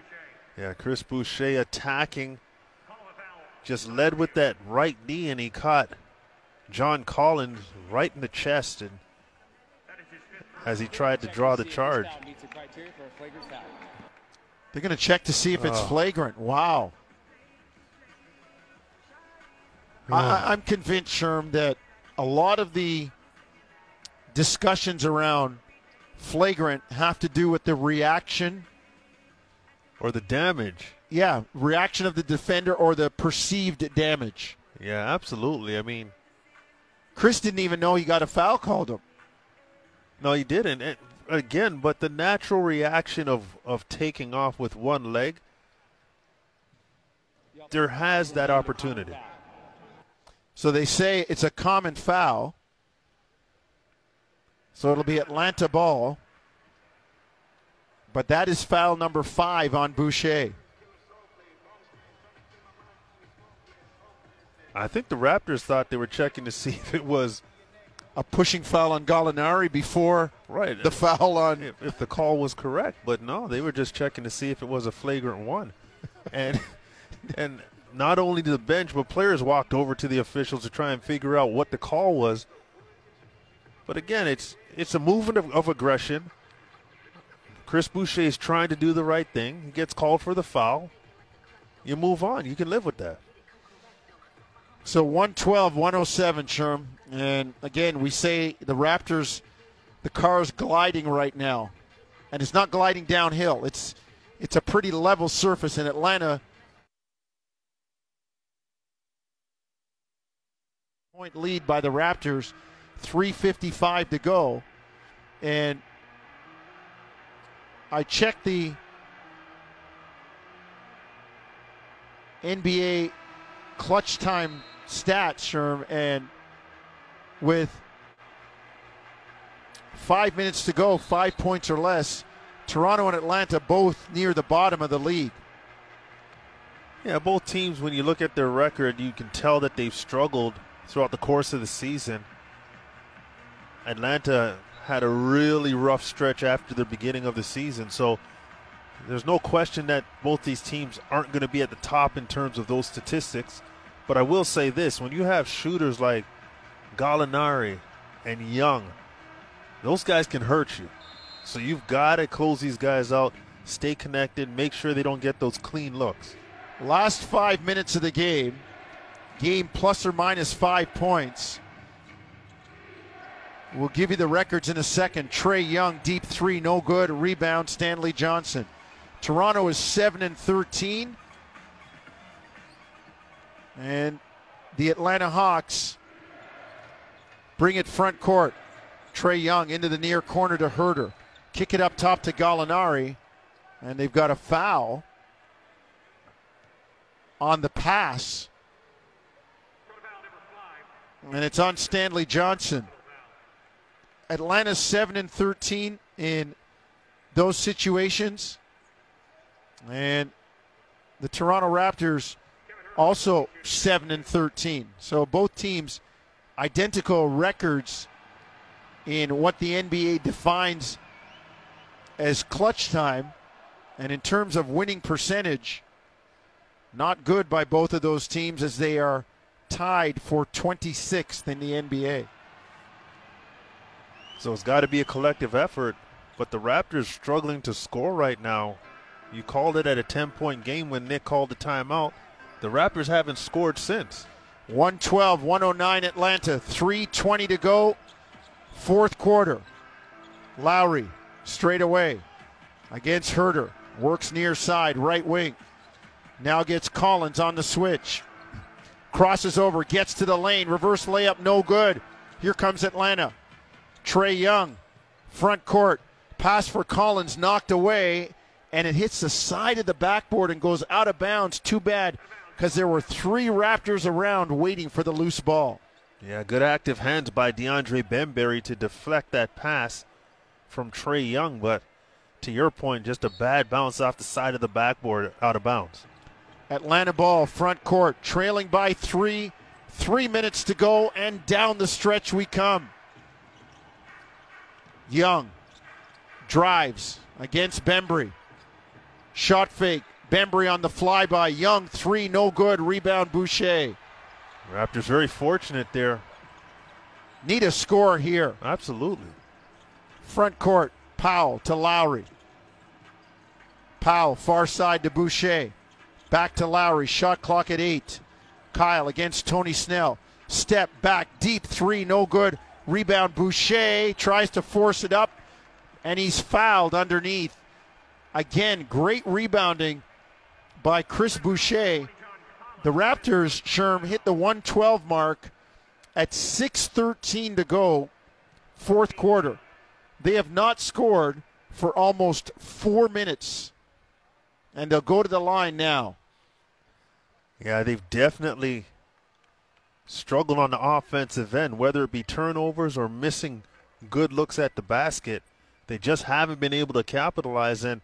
Yeah, Chris Boucher attacking. Just led with that right knee, and he caught John Collins right in the chest, and as he tried to draw the charge.
Foul meets the criteria for a flagrant foul.
They're going to check to see if it's
Oh.
flagrant. Wow. I, I- I'm convinced, Sherm, that a lot of the discussions around flagrant have to do with the reaction.
Or the damage.
Yeah, reaction of the defender or the perceived damage.
Yeah, absolutely. I mean,
Chris didn't even know he got a foul called him.
no, he didn't. And again, but the natural reaction of, of taking off with one leg, there has that opportunity.
So they say it's a common foul. So it'll be Atlanta ball. But that is foul number five on Boucher.
I think the Raptors thought they were checking to see if it was
A pushing foul on Gallinari before
right.
the foul on.
if, if the call was correct, but no, they were just checking to see if it was a flagrant one, and and not only to the bench, but players walked over to the officials to try and figure out what the call was. But again, it's it's a movement of, of aggression. Chris Boucher is trying to do the right thing. He gets called for the foul. You move on. You can live with that.
So 112, 107, Sherm. And again, we say the Raptors, the car is gliding right now. And it's not gliding downhill. It's it's a pretty level surface in Atlanta. Point lead by the Raptors, 355 to go. And I checked the NBA clutch time stats, Sherm, and with five minutes to go, five points or less, Toronto and Atlanta both near the bottom of the league.
Yeah, both teams, when you look at their record, you can tell that they've struggled throughout the course of the season. Atlanta had a really rough stretch after the beginning of the season, so there's no question that both these teams aren't going to be at the top in terms of those statistics. But I will say this when you have shooters like Gallinari and Young, those guys can hurt you. So you've got to close these guys out, stay connected, make sure they don't get those clean looks.
Last five minutes of the game, game plus or minus five points. We'll give you the records in a second. Trae Young, deep three, no good. Rebound, Stanley Johnson. Toronto is 7 and 13. And the Atlanta Hawks bring it front court. Trae Young into the near corner to Huerter. Kick it up top to Gallinari. And they've got a foul on the pass. And it's on Stanley Johnson. Atlanta 7 and 13 in those situations. And the Toronto Raptors also 7 and 13. So both teams identical records in what the NBA defines as clutch time and in terms of winning percentage not good by both of those teams as they are tied for 26th in the NBA.
So it's got to be a collective effort, but the Raptors struggling to score right now. You called it at a 10 point game when Nick called the timeout. The Raptors haven't scored since.
112, 109 Atlanta, 320 to go. Fourth quarter. Lowry straight away against Huerter. Works near side, right wing. Now gets Collins on the switch. Crosses over, gets to the lane. Reverse layup, no good. Here comes Atlanta. Trae Young, front court. Pass for Collins, knocked away, and it hits the side of the backboard and goes out of bounds. Too bad because there were three Raptors around waiting for the loose ball.
Yeah, good active hands by DeAndre Bembry to deflect that pass from Trae Young, but to your point, just a bad bounce off the side of the backboard out of bounds.
Atlanta ball, front court, trailing by three. Three minutes to go, and down the stretch we come. Young drives against Bembry. Shot fake. Bembry on the flyby. Young three, no good. Rebound Boucher.
Raptors very fortunate there.
Need a score here.
Absolutely.
Front court. Powell to Lowry. Powell far side to Boucher. Back to Lowry. Shot clock at eight. Kyle against Tony Snell. Step back. Deep three. No good. Rebound. Boucher tries to force it up. And he's fouled underneath. Again, great rebounding by Chris Boucher. The Raptors, Sherm, hit the 112 mark at 6.13 to go, fourth quarter. They have not scored for almost four minutes. And they'll go to the line now.
Yeah, they've definitely struggled on the offensive end, whether it be turnovers or missing good looks at the basket. They just haven't been able to capitalize. And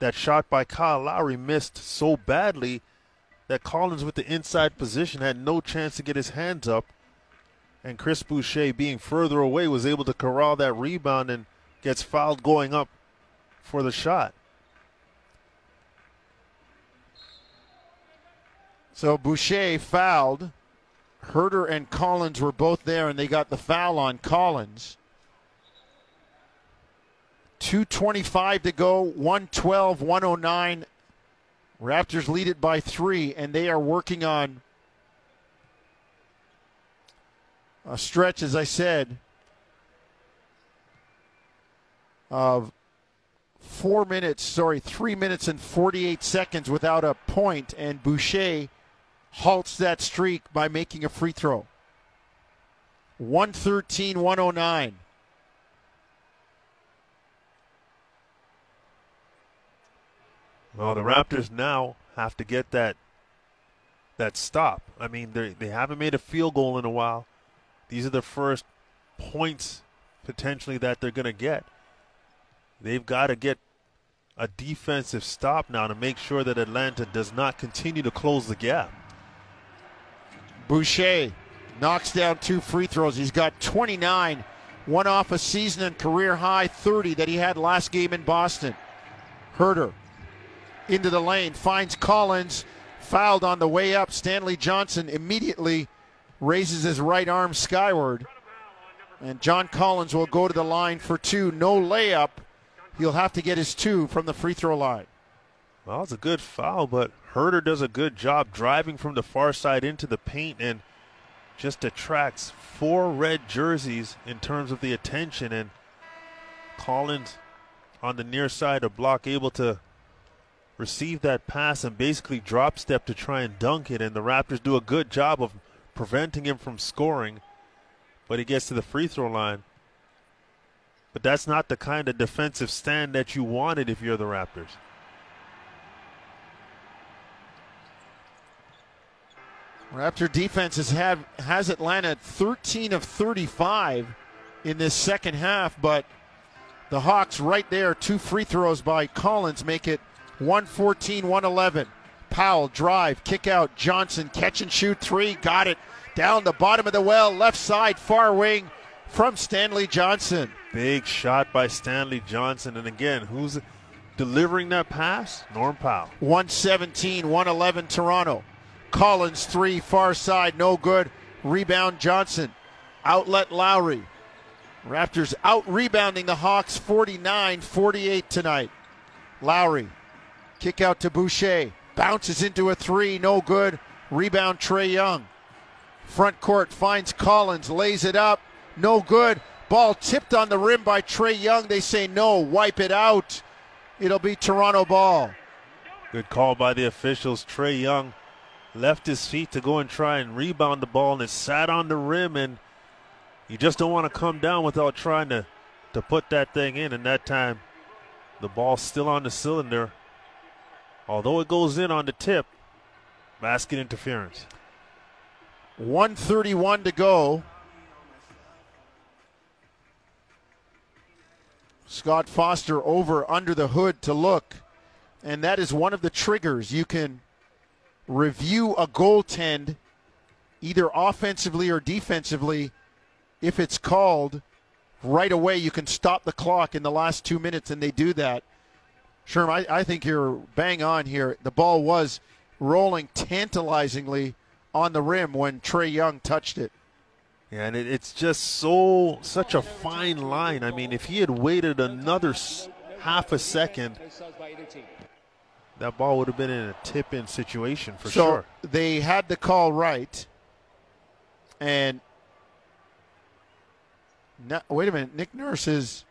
that shot by Kyle Lowry missed so badly that Collins, with the inside position, had no chance to get his hands up. And Chris Boucher, being further away, was able to corral that rebound and gets fouled going up for the shot.
So Boucher fouled. Huerter and Collins were both there, and they got the foul on Collins. 2.25 to go, 112, 109. Raptors lead it by three, and they are working on a stretch, as I said, of four minutes, sorry, three minutes and 48 seconds without a point, and Boucher halts that streak by making a free throw. 113 109.
Well, the Raptors now have to get that that stop. I mean, they they haven't made a field goal in a while. These are the first points potentially that they're going to get. They've got to get a defensive stop now to make sure that Atlanta does not continue to close the gap.
Boucher knocks down two free throws. He's got 29, one off a season and career high 30 that he had last game in Boston. Huerter into the lane, finds Collins, fouled on the way up. Stanley Johnson immediately raises his right arm skyward. And John Collins will go to the line for two. No layup. He'll have to get his two from the free throw line.
Well, it's a good foul, but Huerter does a good job driving from the far side into the paint and just attracts four red jerseys in terms of the attention. And Collins on the near side of block able to receive that pass and basically drop step to try and dunk it. And the Raptors do a good job of preventing him from scoring, but he gets to the free throw line. But that's not the kind of defensive stand that you wanted if you're the Raptors.
Raptor defense has had has Atlanta 13 of 35 in this second half, but the Hawks right there, two free throws by Collins make it 114 111. Powell drive, kick out, Johnson catch and shoot three, got it down the bottom of the well, left side, far wing from Stanley Johnson.
Big shot by Stanley Johnson, and again, who's delivering that pass? Norm Powell.
117 111 Toronto. Collins three, far side, no good. Rebound Johnson. Outlet Lowry. Raptors out rebounding the Hawks 49 48 tonight. Lowry. Kick out to Boucher. Bounces into a three, no good. Rebound Trae Young. Front court finds Collins, lays it up, no good. Ball tipped on the rim by Trae Young. They say no, wipe it out. It'll be Toronto ball.
Good call by the officials. Trae Young left his feet to go and try and rebound the ball, and it sat on the rim. And you just don't want to come down without trying to to put that thing in. And that time, the ball's still on the cylinder. Although it goes in on the tip, basket interference.
131 to go. Scott Foster over under the hood to look. And that is one of the triggers. You can review a goaltend either offensively or defensively if it's called right away you can stop the clock in the last two minutes and they do that sherm I, I think you're bang on here the ball was rolling tantalizingly on the rim when Trae Young touched it
yeah, and it, it's just so such a fine line. I mean, if he had waited another s- half a second, that ball would have been in a tip-in situation for
so
sure.
they had the call right, and no, wait a minute, Nick Nurse is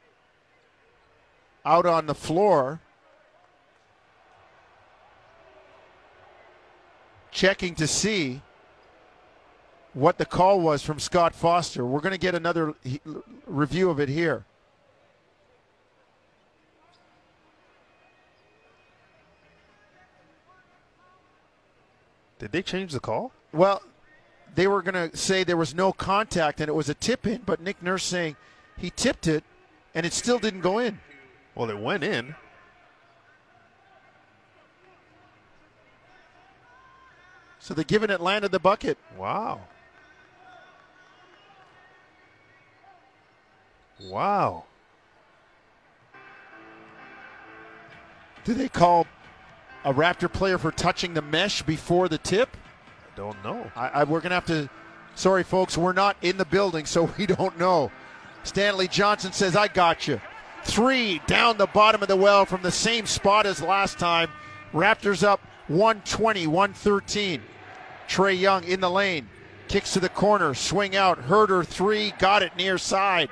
out on the floor. Checking to see what the call was from Scott Foster. We're going to get another review of it here.
Did they change the call?
Well, they were going to say there was no contact and it was a tip in, but Nick Nurse saying he tipped it and it still didn't go in.
Well, it went in.
So they're giving Atlanta the bucket.
Wow. Wow.
Do they call a Raptor player for touching the mesh before the tip?
I don't know.
I, I, we're going to have to. Sorry, folks, we're not in the building, so we don't know. Stanley Johnson says, I got you. Three down the bottom of the well from the same spot as last time. Raptors up 120, 113. Trae Young in the lane. Kicks to the corner. Swing out. Huerter three. Got it near side.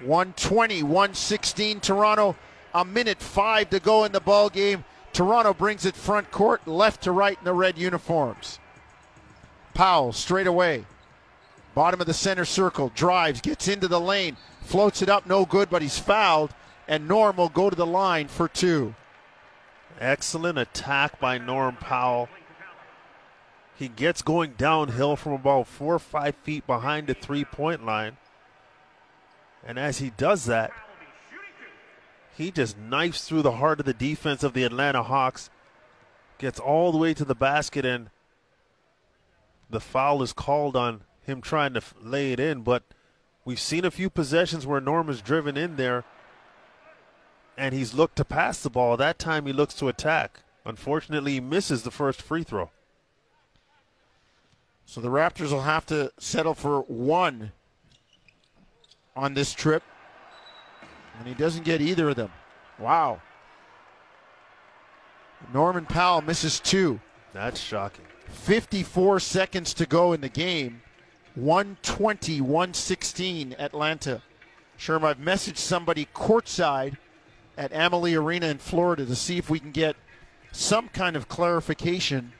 120, 116 Toronto. A minute five to go in the ball game. Toronto brings it front court, left to right in the red uniforms. Powell straight away. Bottom of the center circle. Drives, gets into the lane. Floats it up, no good, but he's fouled. And Norm will go to the line for two.
Excellent attack by Norm Powell. He gets going downhill from about four or five feet behind the three point line. And as he does that, he just knifes through the heart of the defense of the Atlanta Hawks, gets all the way to the basket, and the foul is called on him trying to lay it in, but we've seen a few possessions where Norm is driven in there and he's looked to pass the ball. That time he looks to attack. Unfortunately, he misses the first free throw.
So the Raptors will have to settle for one on this trip. And he doesn't get either of them. Wow. Norman Powell misses two.
That's shocking.
54 seconds to go in the game. 120, 116 Atlanta. Sherm, I've messaged somebody courtside at Amalie Arena in Florida to see if we can get some kind of clarification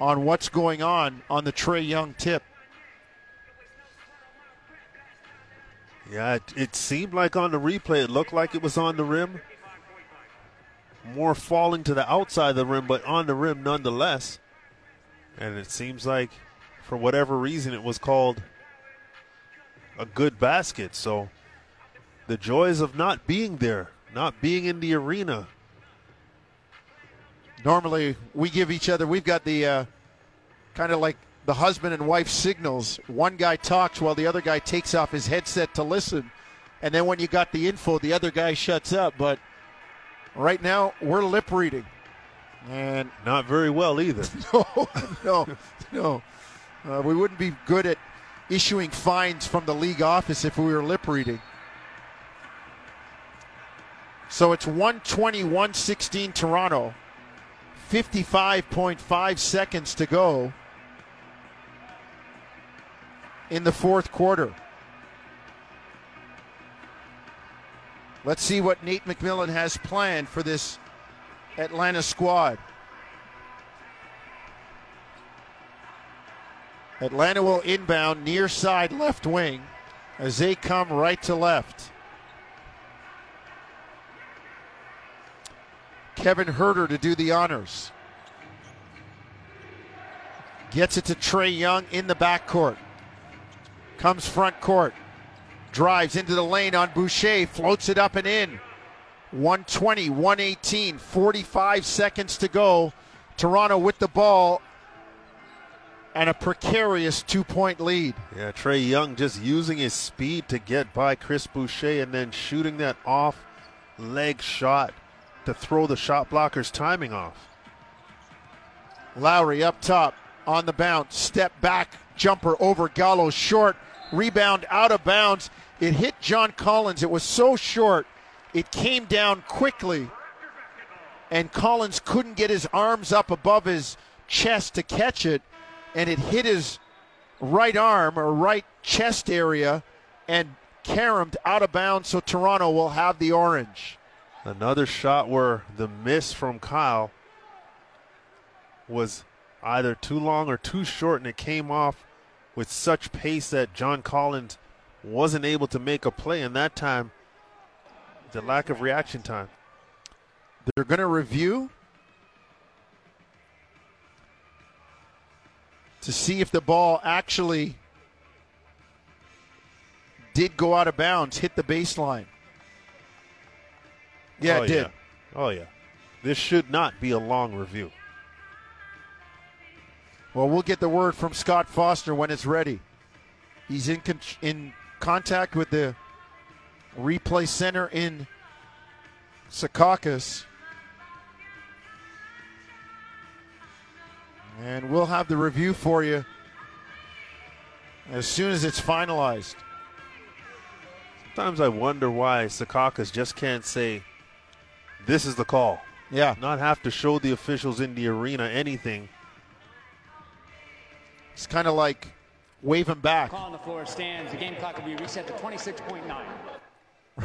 on what's going on on the Trae Young tip.
Yeah, it, it seemed like on the replay, it looked like it was on the rim. More falling to the outside of the rim, but on the rim nonetheless. And it seems like, for whatever reason, it was called a good basket. So the joys of not being there, not being in the arena.
Normally, we give each other, we've got the uh, kind of like the husband and wife signals. One guy talks while the other guy takes off his headset to listen. And then when you got the info, the other guy shuts up. But right now, we're lip reading. And
Not very well either.
no, no, no. Uh, we wouldn't be good at issuing fines from the league office if we were lip reading. So it's 120 116 Toronto. 55.5 seconds to go in the fourth quarter. Let's see what Nate McMillan has planned for this Atlanta squad. Atlanta will inbound near side left wing as they come right to left. Kevin Huerter to do the honors. Gets it to Trae Young in the backcourt. Comes front court. Drives into the lane on Boucher. Floats it up and in. 120, 118, 45 seconds to go. Toronto with the ball and a precarious two point lead.
Yeah, Trae Young just using his speed to get by Chris Boucher and then shooting that off leg shot to throw the shot blocker's timing off.
Lowry up top on the bounce. Step back jumper over Gallo short. Rebound out of bounds. It hit John Collins. It was so short. It came down quickly. And Collins couldn't get his arms up above his chest to catch it. And it hit his right arm or right chest area and caromed out of bounds. So Toronto will have the orange.
Another shot where the miss from Kyle was either too long or too short, and it came off with such pace that John Collins wasn't able to make a play. And that time, the lack of reaction time.
They're going to review to see if the ball actually did go out of bounds, hit the baseline. Yeah,
oh,
it did.
Yeah. Oh, yeah. This should not be a long review.
Well, we'll get the word from Scott Foster when it's ready. He's in con- in contact with the replay center in Secaucus. And we'll have the review for you as soon as it's finalized.
Sometimes I wonder why Secaucus just can't say, this is the call.
Yeah.
Not have to show the officials in the arena anything.
It's kind of like wave him back,
Call on the floor stands. The game clock will be reset to 26.9.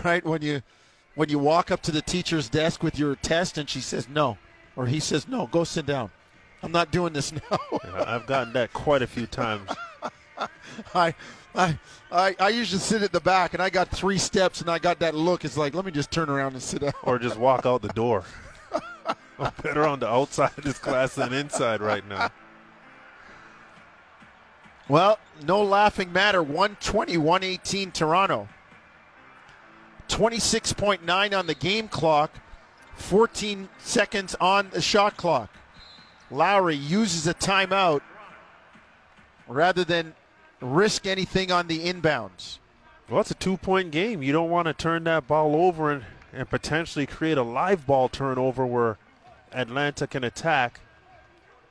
right? When you when you walk up to the teacher's desk with your test and she says no, or he says no, go sit down. I'm not doing this now.
Yeah, I've gotten that quite a few times.
I, I, I, I usually sit at the back, and I got three steps, and I got that look. It's like, let me just turn around and sit down.
or just walk out the door. I'm better on the outside of this class than inside right now.
Well, no laughing matter. 120, 118 Toronto. 26.9 on the game clock, 14 seconds on the shot clock. Lowry uses a timeout rather than risk anything on the inbounds.
Well, it's a two point game. You don't want to turn that ball over and, and potentially create a live ball turnover where Atlanta can attack.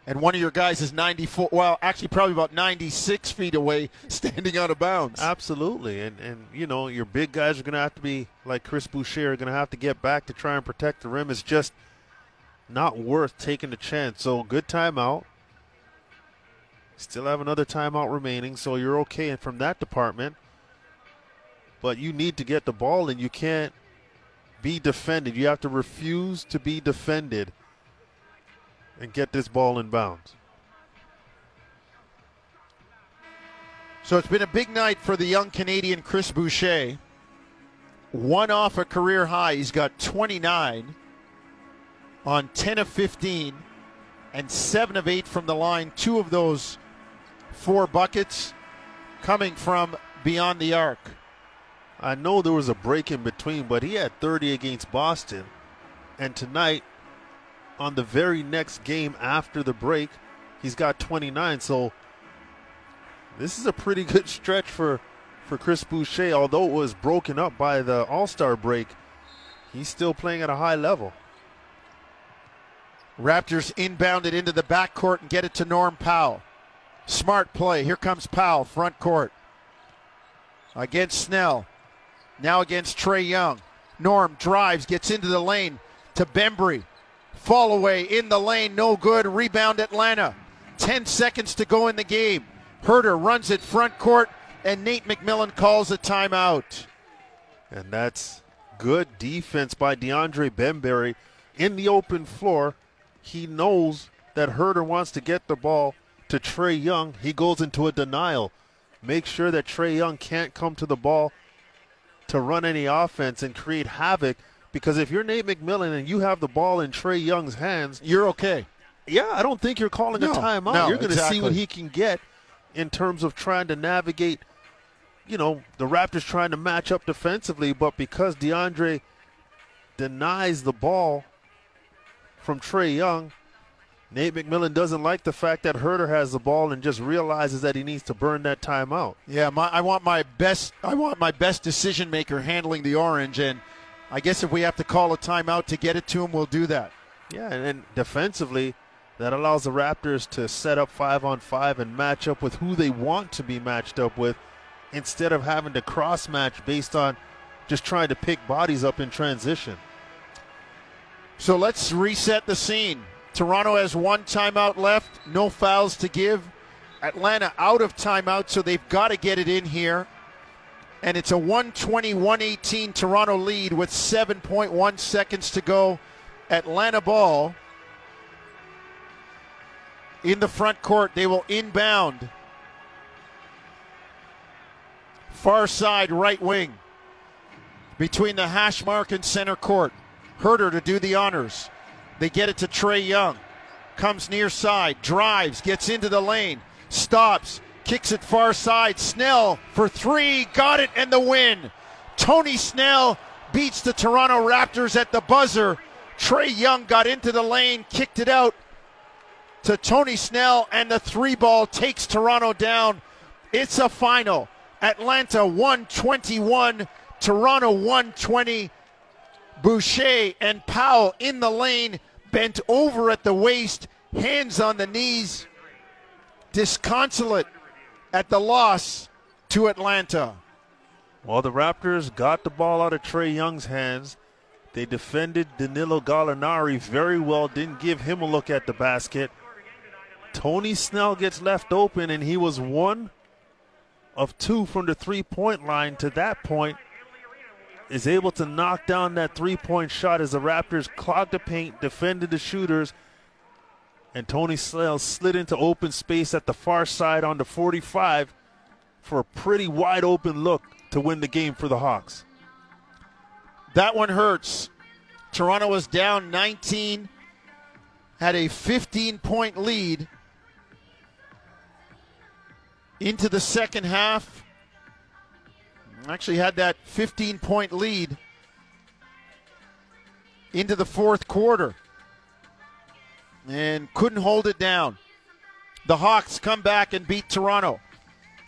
And one of your guys is 94, well, actually, probably about 96 feet away, standing out of bounds.
Absolutely. And, and you know, your big guys are going to have to be, like Chris Boucher, are going to have to get back to try and protect the rim. It's just not worth taking the chance. So, good timeout. Still have another timeout remaining, so you're okay from that department. But you need to get the ball, and you can't be defended. You have to refuse to be defended and get this ball in bounds.
So it's been a big night for the young Canadian Chris Boucher. One off a career high. He's got 29 on 10 of 15 and 7 of 8 from the line. Two of those four buckets coming from beyond the arc.
I know there was a break in between, but he had 30 against Boston. And tonight, on the very next game after the break, he's got 29. So this is a pretty good stretch for, for Chris Boucher. Although it was broken up by the All Star break, he's still playing at a high level.
Raptors inbound it into the backcourt and get it to Norm Powell. Smart play. Here comes Powell, front court. Against Snell. Now against Trae Young. Norm drives, gets into the lane to Bembry. Fall away in the lane, no good. Rebound Atlanta. 10 seconds to go in the game. Huerter runs it front court, and Nate McMillan calls a timeout.
And that's good defense by DeAndre Bembry in the open floor. He knows that Huerter wants to get the ball to Trae Young, he goes into a denial. Make sure that Trae Young can't come to the ball to run any offense and create havoc. Because if you're Nate McMillan and you have the ball in Trae Young's hands,
you're okay.
Yeah, I don't think you're calling
no,
a timeout.
No,
you're going to
exactly.
see what he can get in terms of trying to navigate. You know, the Raptors trying to match up defensively, but because DeAndre denies the ball from Trae Young, Nate McMillan doesn't like the fact that Huerter has the ball and just realizes that he needs to burn that timeout.
Yeah, my, I want my best. I want my best decision maker handling the orange, and I guess if we have to call a timeout to get it to him, we'll do that.
Yeah, and, and defensively, that allows the Raptors to set up five on five and match up with who they want to be matched up with, instead of having to cross match based on just trying to pick bodies up in transition.
So let's reset the scene. Toronto has one timeout left, no fouls to give. Atlanta out of timeout, so they've got to get it in here. And it's a 120 118 Toronto lead with 7.1 seconds to go. Atlanta ball in the front court. They will inbound. Far side right wing between the hash mark and center court. Huerter to do the honors. They get it to Trae Young. Comes near side, drives, gets into the lane, stops, kicks it far side. Snell for three, got it, and the win. Tony Snell beats the Toronto Raptors at the buzzer. Trae Young got into the lane, kicked it out to Tony Snell, and the three ball takes Toronto down. It's a final. Atlanta 121, Toronto 120. Boucher and Powell in the lane, bent over at the waist, hands on the knees, disconsolate at the loss to Atlanta.
While the Raptors got the ball out of Trae Young's hands. They defended Danilo Gallinari very well, didn't give him a look at the basket. Tony Snell gets left open, and he was one of two from the three point line to that point is able to knock down that three point shot as the Raptors clogged the paint, defended the shooters, and Tony Snell slid into open space at the far side on the 45 for a pretty wide open look to win the game for the Hawks.
That one hurts. Toronto was down 19, had a 15 point lead into the second half actually had that 15 point lead into the fourth quarter and couldn't hold it down. The Hawks come back and beat Toronto.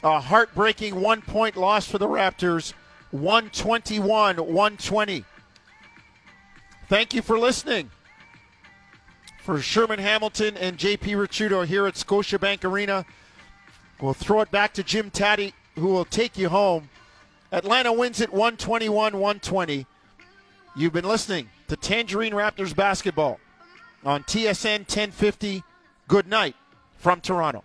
A heartbreaking one point loss for the Raptors, 121 120. Thank you for listening. For Sherman Hamilton and JP Ricciuto here at Scotiabank Arena, we'll throw it back to Jim Taddy, who will take you home. Atlanta wins it 121 120. You've been listening to Tangerine Raptors basketball on TSN 1050. Good night from Toronto.